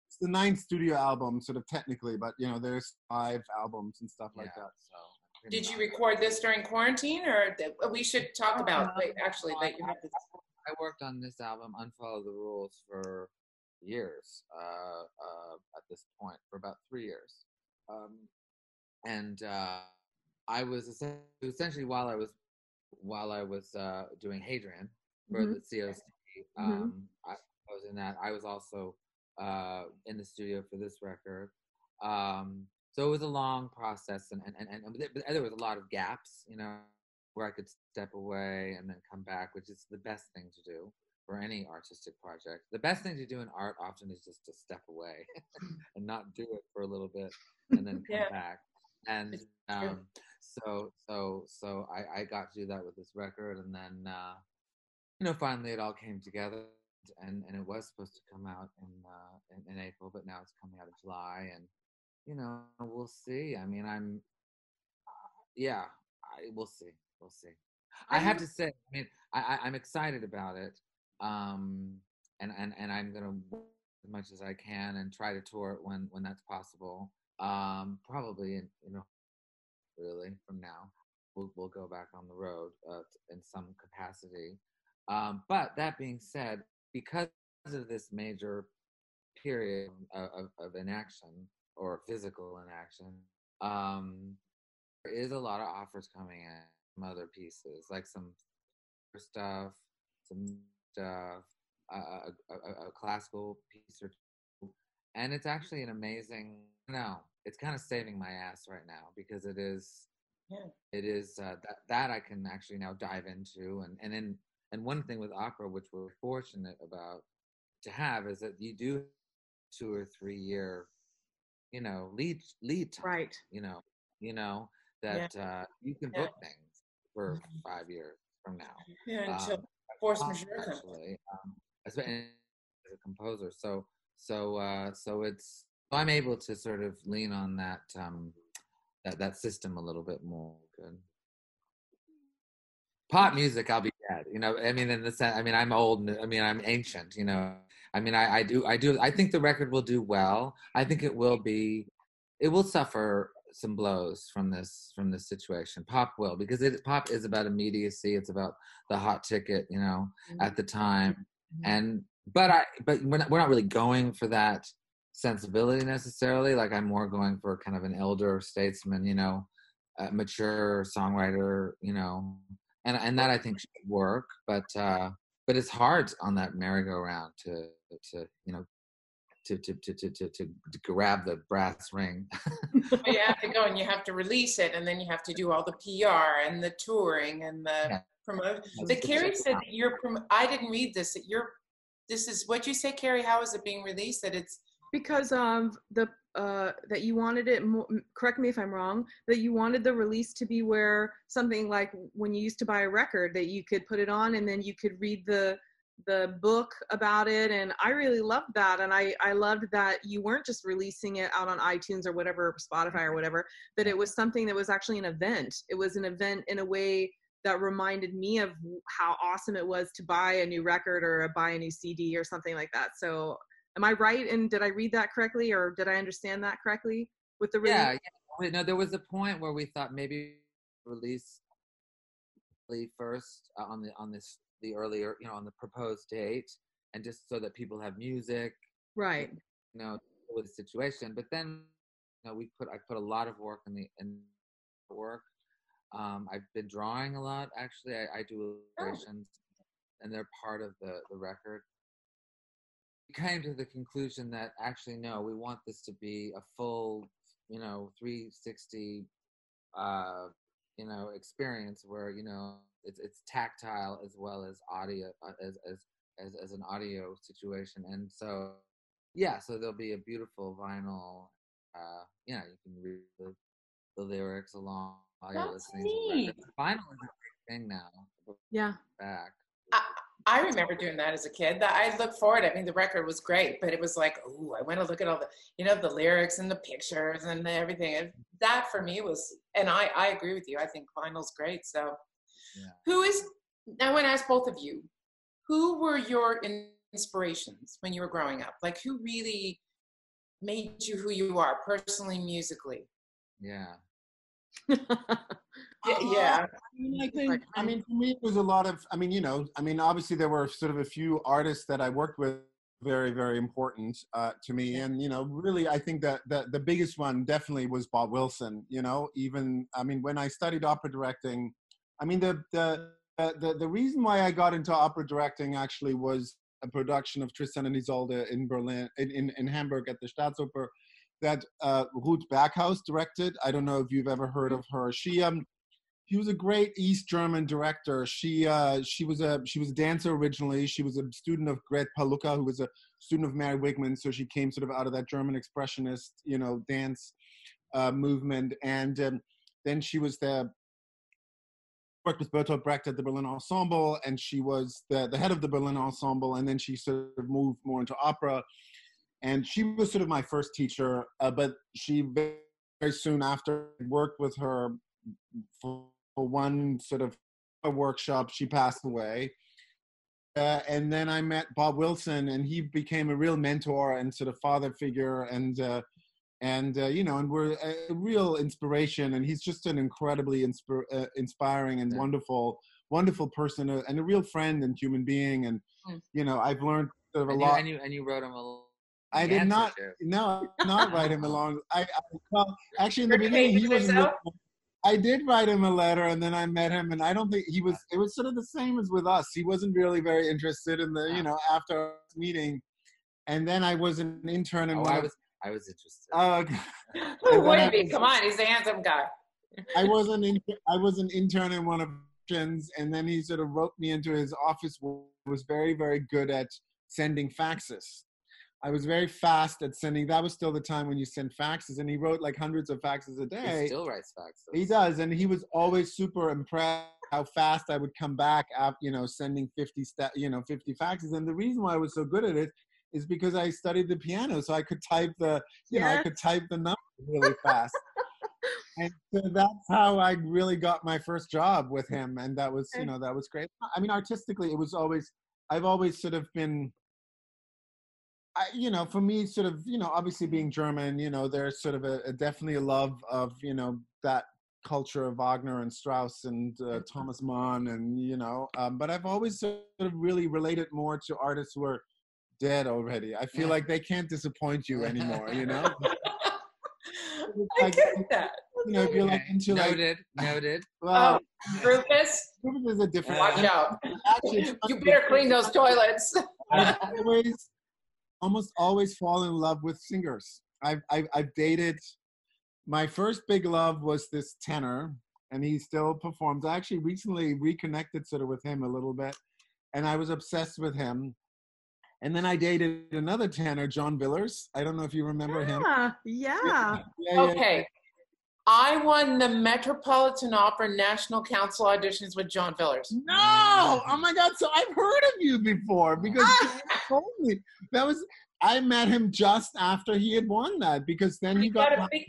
it's the ninth studio album, sort of technically, but you know, there's five albums and stuff like yeah, that. so Did you record this during quarantine, or th- we should talk about Uh, wait, actually that you have this? I worked on this album, Unfollow the Rules, for years uh, uh, at this point, for about three years. Um, and uh, I was essentially while I was while I was uh, doing Hadrian for Mhm. the COC, um, I, I was in that. I was also uh, in the studio for this record. Um, so it was a long process, and and, and, and but there was a lot of gaps, you know, where I could step away and then come back, which is the best thing to do for any artistic project. The best thing to do in art often is just to step away and not do it for a little bit and then come Yeah. back. And um, so so so I, I got to do that with this record, and then uh, you know finally it all came together. And, and it was supposed to come out in, uh, in in April, but now it's coming out in July, and you know we'll see. I mean, I'm yeah, I we'll see, we'll see. I have to say, I mean, I, I I'm excited about it, um, and and and I'm gonna work as much as I can and try to tour it when when that's possible. Um, probably in you know really from now. We'll we'll go back on the road uh, in some capacity. Um, but that being said, because of this major period of, of, of inaction or physical inaction, um, there is a lot of offers coming in from other pieces, like some stuff, some stuff, a, a, a, classical piece or two. And it's actually an amazing, no, it's kind of saving my ass right now because it is, yeah. it is uh, that, that I can actually now dive into. And, and then, and one thing with opera, which we're fortunate about to have is that you do two or three year, you know, lead, lead time, right. you know, you know, that yeah. uh, you can book yeah. things for mm-hmm. five years from now. Yeah, until um, force majeure actually, um, as a composer. So so uh, so it's I'm able to sort of lean on that um, that that system a little bit more. Good. Pop music, I'll be dead. You know, I mean, in the sense, I mean, I'm old. I mean, I'm ancient. You know, I mean, I, I do, I do, I think the record will do well. I think it will be, it will suffer some blows from this from this situation. Pop will because it pop is about immediacy. It's about the hot ticket, you know, mm-hmm. at the time. Mm-hmm. And but I but we're not, we're not really going for that sensibility necessarily. Like I'm more going for kind of an elder statesman, you know, mature songwriter, you know, and and that I think should work. But uh, but it's hard on that merry-go-round to to you know to to to to to, to grab the brass ring. well, you have to go and you have to release it, and then you have to do all the PR and the touring and the yeah. promotion. The Carrie said that you're. Prom- I didn't read this. That you're. This is what you say, Carrie. How is it being released? That it's because um the uh that you wanted it. Correct me if I'm wrong. That you wanted the release to be where something like when you used to buy a record that you could put it on and then you could read the the book about it and i really loved that and i i loved that you weren't just releasing it out on itunes or whatever spotify or whatever that it was something that was actually an event it was an event in a way that reminded me of how awesome it was to buy a new record or buy a new cd or something like that so am i right and did i read that correctly or did i understand that correctly with the release? yeah, yeah. no there was a point where we thought maybe release first uh, on the on this the earlier, you know, on the proposed date, and just so that people have music, right? You know, with the situation. But then, you know, we put I put a lot of work in the in work. Um, I've been drawing a lot. Actually, I, I do oh. illustrations, oh. and they're part of the the record. Came to the conclusion that actually, no, we want this to be a full, you know, 360, uh, you know, experience where you know it's it's tactile as well as audio uh, as as as as an audio situation, and so yeah, so there'll be a beautiful vinyl. Uh, yeah, you can read the, the lyrics along while you're listening. Neat. To the vinyl is a big thing now. Yeah. Back. I, I remember doing that as a kid. That I look forward. I mean, the record was great, but it was like, oh, I want to look at all the, you know, the lyrics and the pictures and everything. And that for me was, and I, I agree with you. I think vinyl's great. So yeah. Who is, I want to ask both of you, who were your inspirations when you were growing up? Like who really made you who you are personally, musically? Yeah. yeah, I mean, I think, I mean, for me, it was a lot of, I mean, you know, I mean, obviously there were sort of a few artists that I worked with very very important uh, to me. And you know really i think that the, the biggest one definitely was bob wilson you know? Even i mean when i studied opera directing I mean, the, the, the, the reason why I got into opera directing actually was a production of Tristan and Isolde in Berlin, in, in, in Hamburg at the Staatsoper that uh, Ruth Berghaus directed. I don't know if you've ever heard of her. She um she was a great East German director. She uh she was a she was a dancer originally. She was a student of Gret Palucca, who was a student of Mary Wigman. So she came sort of out of that German expressionist, you know, dance uh, movement. And um, then she was the worked with Bertolt Brecht at the Berlin Ensemble, and she was the, the head of the Berlin Ensemble, and then she sort of moved more into opera. And she was sort of my first teacher, uh, but she very, soon after worked with her for one sort of workshop. She passed away. Uh, and then I met Bob Wilson, and he became a real mentor and sort of father figure. And uh, and uh, you know, and we're a, a real inspiration. And he's just an incredibly uh, inspiring and Yeah. wonderful, wonderful person, uh, and a real friend and human being. And Mm. you know, I've learned sort of a And you, lot. and you and you wrote him a. I did not. No, I did not write him along. I, I well, actually, in the beginning, he was. I did write him a letter, and then I met him, and I don't think he was. It was sort of the same as with us. He wasn't really very interested in the, you know, after our meeting, and then I was an intern in Oh, one I was I was interested. Uh, Who then I wouldn't be? Come on, he's a handsome guy. I was an in, I was an intern in one of Christians, and then he sort of wrote me into his office. Was very very good at sending faxes. I was very fast at sending. That was still the time when you sent faxes, and he wrote like hundreds of faxes a day. he still writes faxes. He does, and he was always super impressed how fast I would come back after you know sending fifty sta- you know fifty faxes. And the reason why I was so good at it is because I studied the piano, so I could type the you know I could type the numbers really fast. and so that's how I really got my first job with him, and that was you know that was great. I mean, artistically, it was always I've always sort of been. I, you know, for me, sort of, you know, obviously being German, you know, there's sort of a, a definitely a love of, you know, that culture of Wagner and Strauss and uh, Thomas Mann, and you know, um, but I've always sort of really related more to artists who are dead already. I feel Yeah. like they can't disappoint you anymore. You know, I Like, get that. you know, if you're like Okay, into like, noted, noted. well, Oh, Rufus, Rufus is a different. watch out. Actually, You better clean those toilets. I've always, almost always fall in love with singers. I've, I've, I've dated. My first big love was this tenor, and he still performs. I actually recently reconnected sort of with him a little bit, and I was obsessed with him. And then I dated another tenor, John Villars. I don't know if you remember him. Ah, yeah, yeah. Yeah, yeah, Okay. I won the Metropolitan Opera National Council auditions with John Villars. No! Oh my God! So I've heard of you before because ah! you told me that was. I met him just after he had won that because then he He got. got a big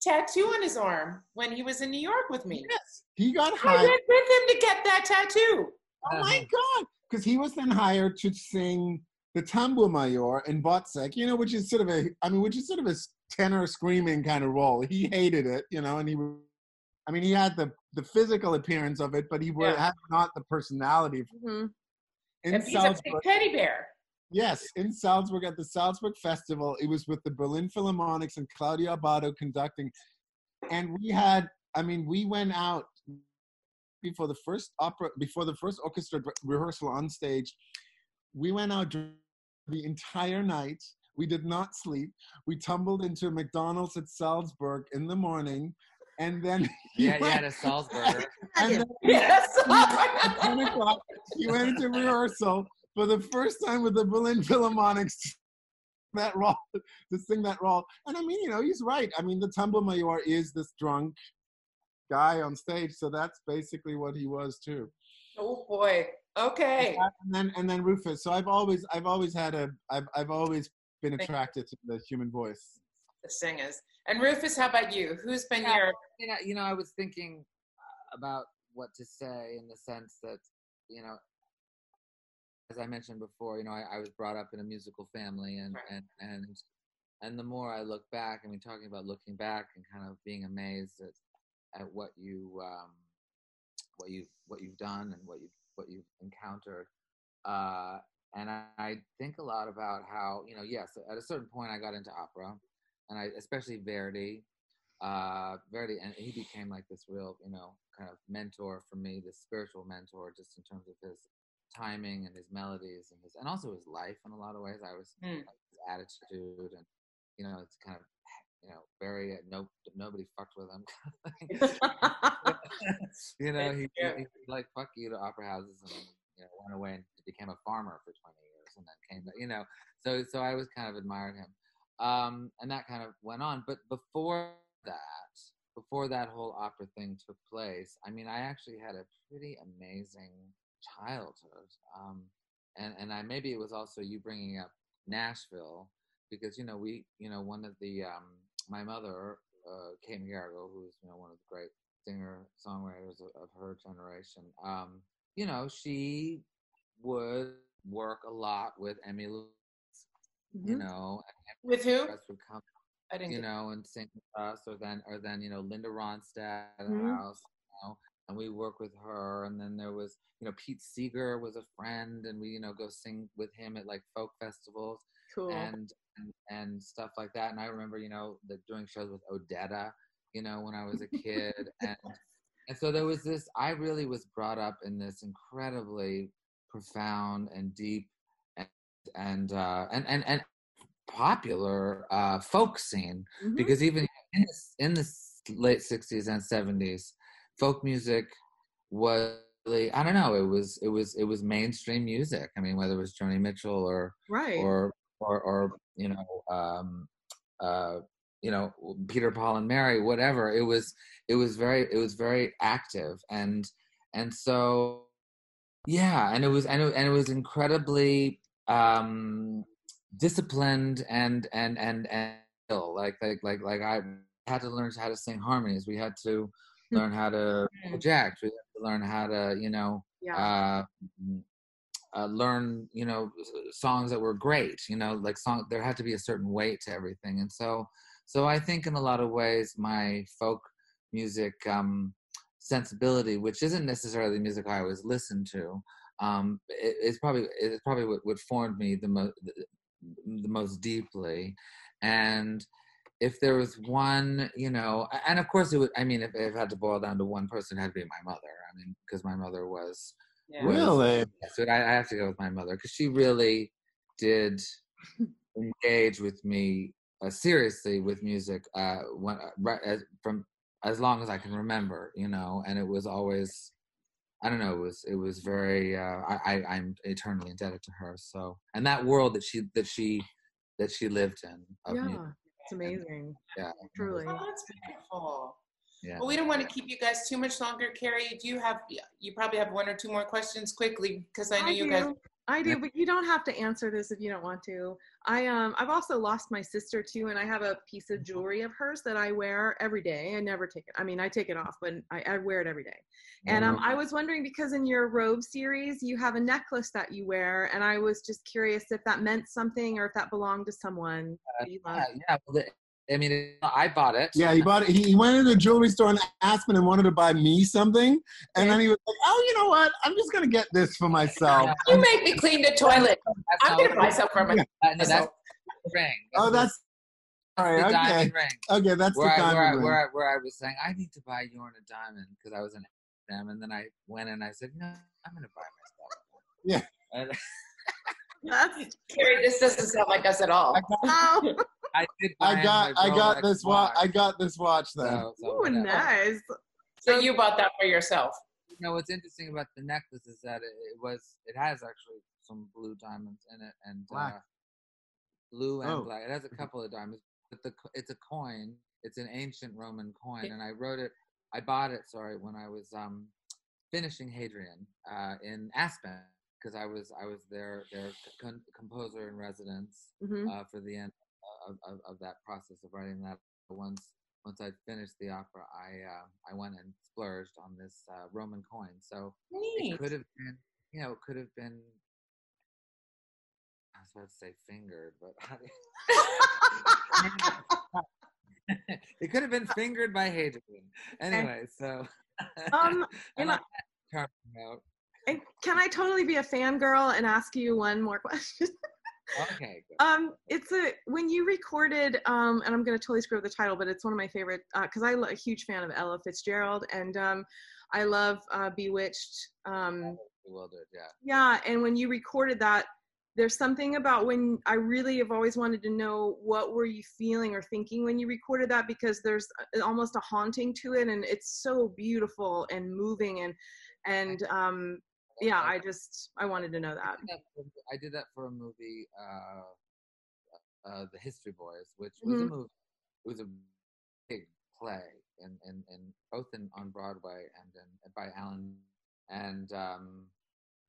tattoo on his arm when he was in New York with me. Yes, he got I hired. went with him to get that tattoo. Oh my God! Because he was then hired to sing the Tambour Mayor in Wozzeck, you know, which is sort of a, I mean, which is sort of a tenor screaming kind of role. He hated it, you know, and he, I mean, he had the the physical appearance of it, but he Yeah. had not the personality. Mhm. In and he's a big Salzburg, teddy bear. yes, in Salzburg at the Salzburg Festival, it was with the Berlin Philharmonics and Claudio Abbado conducting, and we had, I mean, we went out before the first opera, before the first orchestra rehearsal on stage. We went out the entire night. We did not sleep. We tumbled into a McDonald's at Salzburg in the morning, and then he Yeah, you went- had a Salzburger. and then Yes. at 10 o'clock, he went into rehearsal for the first time with the Berlin Philharmonics that role to sing that role. And I mean, you know, he's right. I mean, the Tambour Mayor is this drunk guy on stage, so that's basically what he was too. oh boy. Okay. And then and then Rufus. So I've always I've always had a I've I've always been attracted to the human voice. The singers. And Rufus, how about you? Who's been Yeah. your you know, you know, I was thinking about what to say in the sense that, you know, as I mentioned before, you know, I, I was brought up in a musical family, and Right. and and and the more I look back, I mean, talking about looking back and kind of being amazed at at what you um, what you've what you've done and what you what you've encountered. Uh, and I, I think a lot about how you know, yes, at a certain point I got into opera, and I especially Verdi, uh, Verdi, and he became like this real, you know, kind of mentor for me, this spiritual mentor, just in terms of his timing and his melodies and his, and also his life in a lot of ways. I was Hmm. like, his attitude, and you know, it's kind of, you know, very uh, no nobody fucked with him. you know, he, Yeah. he, he like fuck you to opera houses and you know went away and became a farmer for 20 years and then came back. You know, so so I was kind of admired him, um, and that kind of went on. But before that, before that whole opera thing took place, I mean, I actually had a pretty amazing childhood, um, and and I maybe it was also you bringing up Nashville because you know we you know one of the um, my mother uh, Kate McGarrigle, who's you know one of the great singer songwriters of, of her generation. Um, you know, she would work a lot with Emmylou, you Mhm. know, with who? would come I didn't you know, and sing with us, or then or then you know Linda Ronstadt Mhm. house, you know, and we work with her. And then there was you know Pete Seeger was a friend, and we you know go sing with him at like folk festivals Cool. and and, and stuff like that. And I remember you know the, doing shows with Odetta, you know, when I was a kid, and and so there was this. I really was brought up in this incredibly profound and deep and and uh, and and and popular uh, folk scene Mhm. because even in the, in the late 60s and 70s folk music was i don't know it was it was it was mainstream music i mean whether it was joni mitchell or right. or or or you know um uh you know peter paul and mary whatever it was it was very it was very active and and so yeah and it was and it, and it was incredibly um disciplined and and and and like like like like i had to learn how to sing harmonies we had to learn how to Mm. project we had to learn how to you know yeah. uh, mm, uh, learn you know songs that were great you know like song there had to be a certain weight to everything and so so i think in a lot of ways my folk music um sensibility which isn't necessarily the music i always listen to um it, it's probably it's probably what, what formed me the most the most deeply and if there was one, you know, and of course it would. I mean, if, if it had to boil down to one person, it had to be my mother. I mean, because my mother was yeah. was- Really? yeah, so I, I have to go with my mother because she really did engage with me uh, seriously with music uh, when, uh, right as, from as long as I can remember, you know, and it was always. I don't know. It was it was very. Uh, I, I I'm eternally indebted to her. So and that world that she that she that she lived in. Of yeah. music, It's amazing. yeah, Truly. Oh, that's beautiful. yeah. Well, we don't want to keep you guys too much longer. Carrie, do you have, you probably have one or two more questions quickly because I know you do. guys. I do, but you don't have to answer this if you don't want to. I um I've also lost my sister too, and I have a piece of jewelry of hers that I wear every day. I never take it. I mean, I take it off, but I, I wear it every day. And um, I was wondering because in your robe series, you have a necklace that you wear, and I was just curious if that meant something or if that belonged to someone that you yeah, yeah. Well, the, I mean, I bought it. Yeah, he bought it. He, he went into a jewelry store in Aspen and wanted to buy me something. And then he was like, oh, you know what? I'm just going to get this for myself. You make me clean the toilet. That's I'm going to what- buy some for my. Uh, no, that's myself. the ring. Oh, that's all the right. Okay. diamond ring. Okay, that's Where the I, where, I, diamond where. I, where I was saying, I need to buy you a diamond because I was in them, and then I went and I said, no, I'm going to buy myself. Yeah. And That's Carrie, this doesn't sound like us at all. I did. I got I got Rolex this watch. I got this watch then. So, so ooh, nice. So you bought that for yourself. You know what's interesting about the necklace is that it, it was it has actually some blue diamonds in it and Black. Uh, blue and Oh. black. It has a couple of diamonds, but the it's a coin. It's an ancient Roman coin, and I wrote it. I bought it. Sorry, when I was um, finishing Hadrian uh, in Aspen because I was I was their their con- composer in residence hmm uh, for the end of, of, of that process of writing that. Once once I'd finished the opera, I uh, I went and splurged on this uh, Roman coin. So Neat. it could have been, you know, it could have been. I was about to say fingered, but it could have been fingered by Hadrian. Anyway, so Um, I and like that. And can I totally be a fangirl and ask you one more question? Okay, good. um, it's a when you recorded, um, and I'm gonna totally screw up the title, but it's one of my favorite because I'm a huge fan of Ella Fitzgerald, and um, I love uh, Bewitched. Um, Bewildered, yeah. yeah, and when you recorded that, there's something about when I really have always wanted to know what were you feeling or thinking when you recorded that because there's almost a haunting to it, and it's so beautiful and moving and and um, yeah, I just I wanted to know that. did that for, I did that for a movie, uh, uh, The History Boys, which was a Mhm. movie. It was a big play, and and and both in on Broadway and in, by Alan, and um,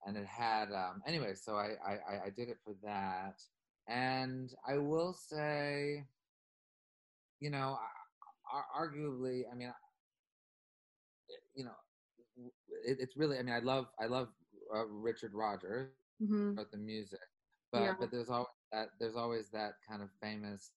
and it had um, anyway. So I, I I- I did it for that, and I will say, you know, arguably, I mean, you know, it, it's really. I mean, I love I love uh, Richard Rodgers hmm about the music but Yeah. but there's always that there's always that kind of famous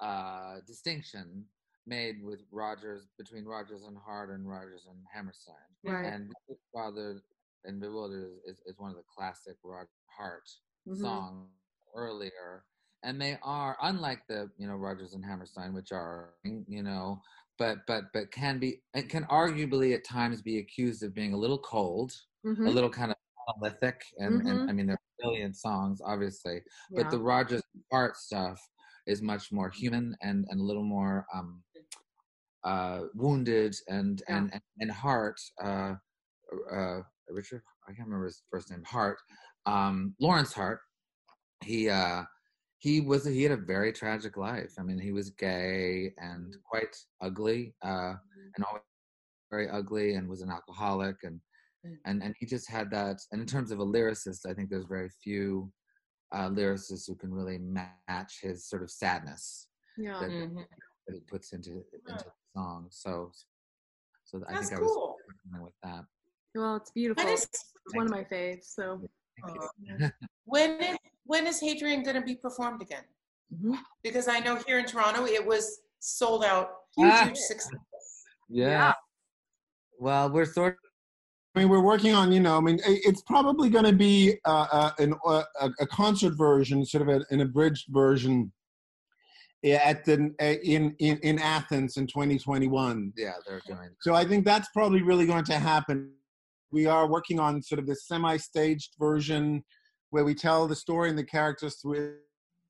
uh, distinction made with Rodgers between Rodgers and Hart and Rodgers and Hammerstein. Right. And Father and Bewildered is, is, is one of the classic Roger Hart Mhm. songs earlier. And they are unlike the you know Rodgers and Hammerstein, which are you know, but but but can be it can arguably at times be accused of being a little cold, Mhm. a little kind of monolithic, and, Mhm. and I mean there are brilliant songs obviously, but the Rodgers Hart stuff is much more human and and a little more um, uh, wounded and Yeah. and and, and Hart. Uh, uh, Richard, I can't remember his first name. Hart, um, Lawrence Hart. He uh, he was he had a very tragic life. I mean, he was gay and quite ugly, uh, and always very ugly, and was an alcoholic, and. And and he just had that. And in terms of a lyricist, I think there's very few uh, lyricists who can really match his sort of sadness yeah. that, Mhm. that he puts into into the song. So, so I think cool. I was working with that. Well, it's beautiful. When is, It's one of my faves. So Thank when is when is Hadrian going to be performed again? Mhm. Because I know here in Toronto it was sold out, Ah. huge success. yeah. Well, we're sort I mean, we're working on, you know, I mean, it's probably going to be uh, uh, an, uh, a, a concert version, sort of a, an abridged version eh, at the uh, in, in in Athens in 2021. yeah, they're doing. So I think that's probably really going to happen. We are working on sort of this semi-staged version where we tell the story and the characters through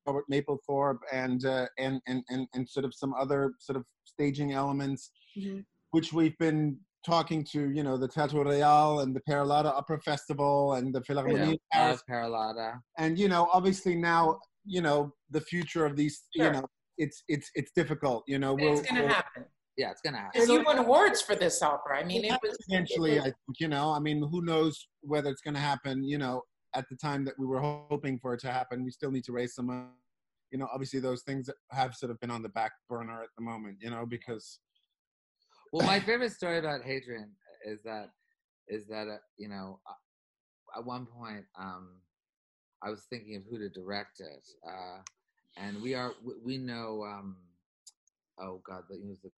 Robert Mapplethorpe and uh, and, and and and sort of some other sort of staging elements, Mhm. which we've been talking to, you know, the Teatro Real and the Peralada Opera Festival and the Philharmonie Yeah, of Paris and you know obviously now you know the future of these you know it's it's it's difficult you know It's we'll, going to we'll- happen. Yeah, it's gonna happen. Because you won awards for this opera. I mean, it was eventually it i think you know i mean who knows whether it's going to happen you know at the time that we were hoping for it to happen we still need to raise some uh, you know obviously those things have sort of been on the back burner at the moment you know because Well, my favorite story about Hadrian is that is that uh, you know uh, at one point um, I was thinking of who to direct it, uh, and we are we, we know um, oh god the, he was the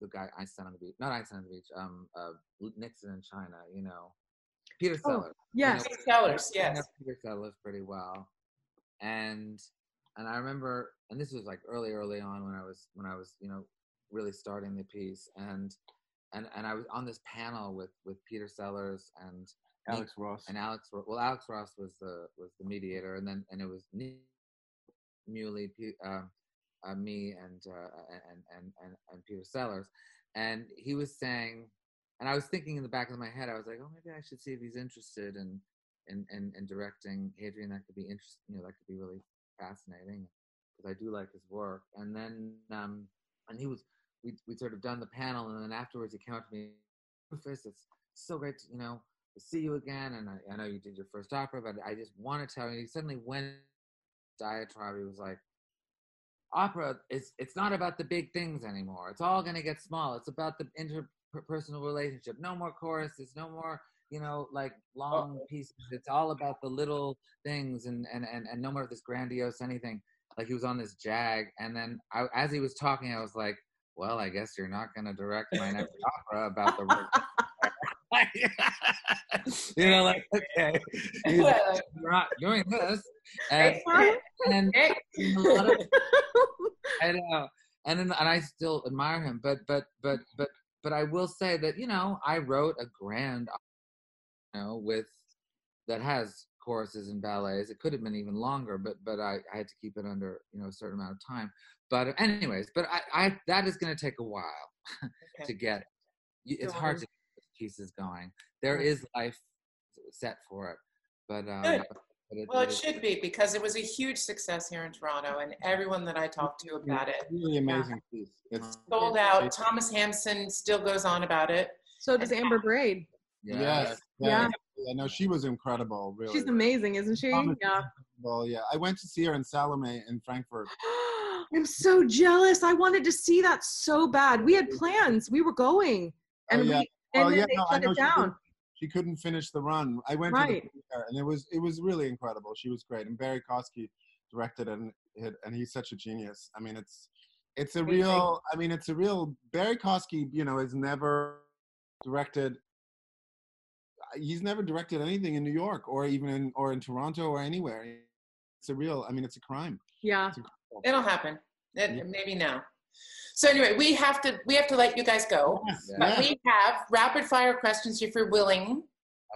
the guy Einstein on the beach not Einstein on the beach um, uh, Nixon in China you know Peter Oh, Sellars yes. Peter Sellars, I know yes. Peter Sellars pretty well, and and I remember, and this was like early, early on when I was when I was you know really starting the piece, and and and I was on this panel with with Peter Sellars and alex ross and Alex. Well, Alex Ross was the was the mediator, and then and it was Nick Muhly, P- um, uh, me, and, uh, and and and and Peter Sellars, and he was saying, and I was thinking in the back of my head, I was like, oh, maybe I should see if he's interested in in in, in directing Hadrian. That could be interesting. You know, that could be really fascinating because I do like his work. And then um, and he was we we sort of done the panel, and then afterwards he came up to me, Rufus, it's so great, to, you know, to see you again. And I, I know you did your first opera, but I just want to tell you. He suddenly went diatribe. He was like, opera is it's not about the big things anymore. It's all going to get small. It's about the interpersonal relationship. No more choruses. No more you know like oh. long pieces. It's all about the little things and and and, and no more of this grandiose anything. Like he was on this jag, and then I, as he was talking, I was like, "Well, I guess you're not going to direct my next opera about the." you know, like okay, he's you're not doing this, and, and hey, a lot of I know, and then, and I still admire him, but but but but but I will say that you know I wrote a grand, you know, with that has choruses and ballets. It could have been even longer, but but I, I had to keep it under you know a certain amount of time. But anyways, but I, I that is going to take a while Okay. to get. you- It's Go hard on. to get those pieces going. There is life set for it, but um, Good. but Well, it is- should be because it was a huge success here in Toronto, and everyone that I talked to about it really amazing piece it's sold out. Thomas Hampson still goes on about it. So does Ambur Braid. yeah. yes Yeah. Yeah no she was incredible really She's amazing, isn't she? Thomas Yeah. well yeah i went to see her in salome in frankfurt I'm so jealous. I wanted to see that so bad. We had plans. We were going, oh, and Oh, yeah. we and then yeah, they no, shut know it she couldn't- down. she couldn't finish the run. I went to Right. the and it was it was really incredible. She was great, and Barrie Kosky directed it, and hit, and he's such a genius. I mean, it's it's a real. I mean, it's a real. Barrie Kosky, you know, has never directed. He's never directed anything in New York or even in or in Toronto or anywhere. It's a real. I mean, it's a crime. Yeah. It's incredible. It'll happen. It, Yeah. Maybe now. So anyway, we have to we have to let you guys go. Yes, But yeah. we have rapid fire questions if you're willing.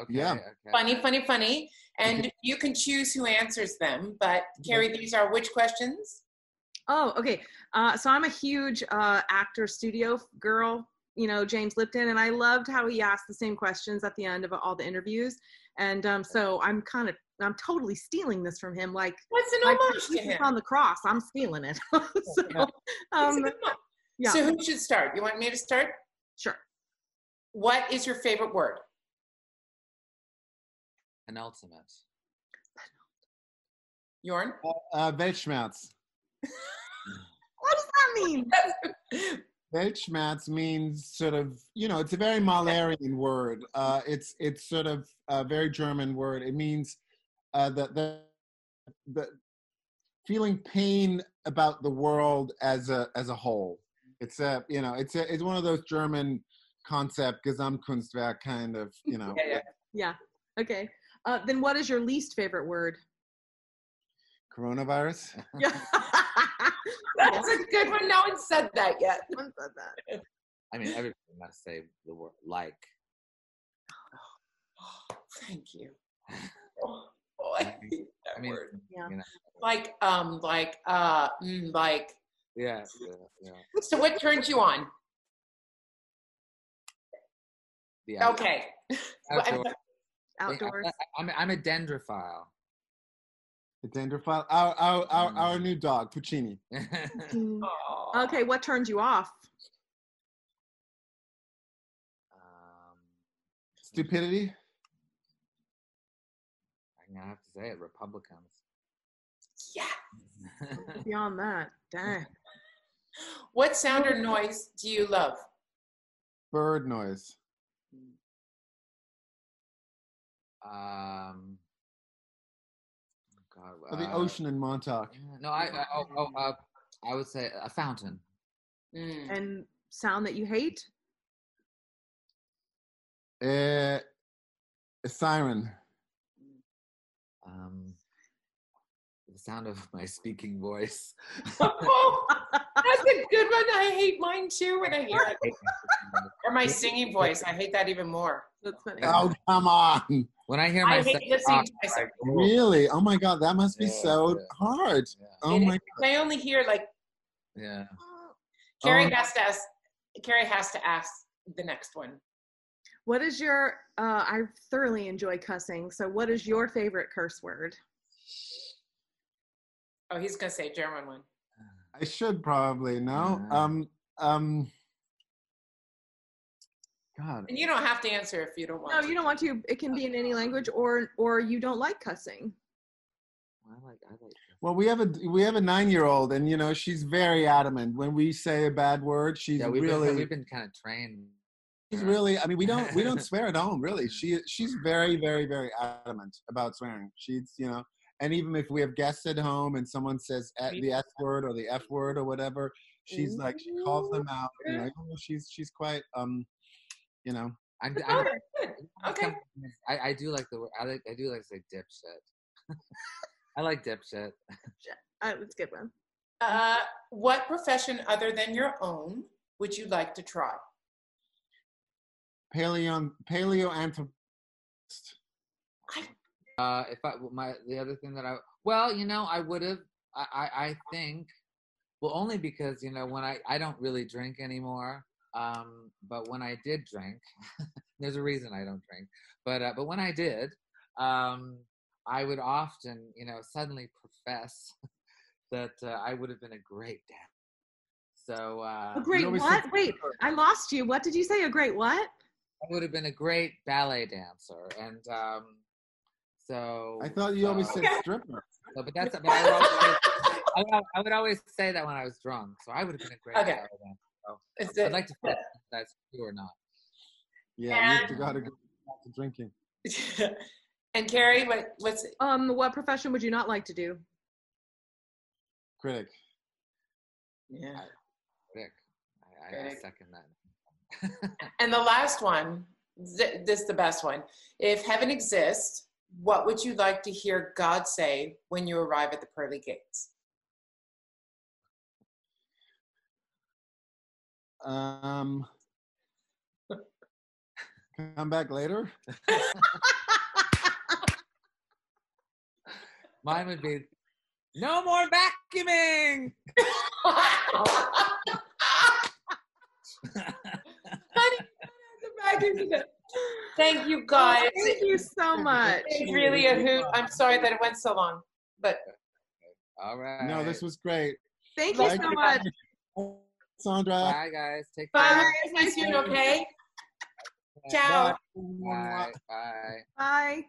Okay. Yeah. Okay. Funny, funny, funny. And you can choose who answers them. But Carrie, these are which questions? Oh, okay. Uh, so I'm a huge uh, actor studio girl, you know, James Lipton, and I loved how he asked the same questions at the end of all the interviews. And um, so I'm kind of, I'm totally stealing this from him. Like, What's an like homage to him? on the cross, I'm stealing it. so, um, a good one. yeah, So who should start? You want me to start? sure. What is your favorite word? Penultimate. Jorn? Uh, Weltschmerz. What does that mean? Weltschmerz means sort of, you know, it's a very Mahlerian word. Uh, it's it's sort of a very German word. It means uh, the, the the feeling pain about the world as a as a whole. It's a you know it's a it's one of those German concept Gesamtkunstwerk kind of you know. Yeah, yeah. Yeah. Okay. Uh, then what is your least favorite word? Coronavirus. Yeah. That's a good one. No one said that yet. Someone said that. I mean, everybody must say the word like. Thank you. Oh, oh, I hate that I mean, word. Yeah. you know, Like, um, like, uh, mm, like. yeah, yeah, yeah. So, what turns you on? The out- Okay. outdoor- Outdoors. I, am I'm a dendrophile. The dendrophile. Our our our, Mm. our new dog Puccini. Okay, what turns you off? um, Stupidity. I'm gonna have to say it. Republicans. Yeah. Beyond that, dang. What sound or noise do you love? Bird noise. um. God. Or the uh, ocean in Montauk. No, I. I oh, oh, uh, I would say a fountain. Mm. And sound that you hate? Uh, a siren. Um, the sound of my speaking voice. Oh, that's a good one. I hate mine too when I hear it. Or my singing voice. I hate that even more. That's funny. Oh come on! When I hear I myself, hate talk, myself. Really? Oh my God, that must be Yeah, so yeah. hard. Yeah. Oh It my is. I only hear like Yeah. Carrie Oh. has to ask. Carrie has to ask the next one. What is your, uh, I thoroughly enjoy cussing. So what is your favorite curse word? Oh, he's gonna say German one. I should probably no. Yeah. Um um. God, And you don't have to answer if you don't want. No, to. you don't want to. It can be in any language or, or you don't like cussing. I like. I like. well, we have a we have a nine year old, and you know she's very adamant when we say a bad word. She's Yeah, we've really been we've been kind of trained. she's really. I mean, we don't we don't swear at home. Really, she she's very very very adamant about swearing. She's you know, and even if we have guests at home and someone says the S word or the F word or whatever, she's like she calls them out. You know, she's she's quite um, you know. I'm, I'm, that's good. Okay. I, I do like the word. I like. I do like to say dipshit. I like dipshit. Uh, let's get one. Uh, what profession other than your own would you like to try? Paleo paleoanthropologist. Uh, if I my the other thing that I well, you know, I would have. I, I I think well only because you know when I I don't really drink anymore. Um, but when I did drink, there's a reason I don't drink. But uh, but when I did, um, I would often you know suddenly profess that uh, I would have been a great dancer. So uh, A great what? Wait, I lost you. What did you say? A great what? I would have been a great ballet dancer, and um, so I thought you always uh, said stripper. So, but that's. But I, would always say, I, would, I would always say that when I was drunk. So I would have been a great Okay. ballet dancer. Is I'd it- like to find out if that's true or not. Yeah, you And- got to go back to drinking. and Carrie, what what's Um, what profession would you not like to do? critic. Yeah. Rick, I, I second that. And the last one, th- this is the best one. If heaven exists, what would you like to hear God say when you arrive at the pearly gates? Um, come back later. Mine would be, no more vacuuming. Thank you guys. Thank you so much. It's really a hoot. I'm sorry that it went so long, but All right. No, this was great. Thank you Thank so much. Sandra. Bye, guys. Take bye. care. Nice to meet you. Okay. Ciao. Bye. Bye. Bye.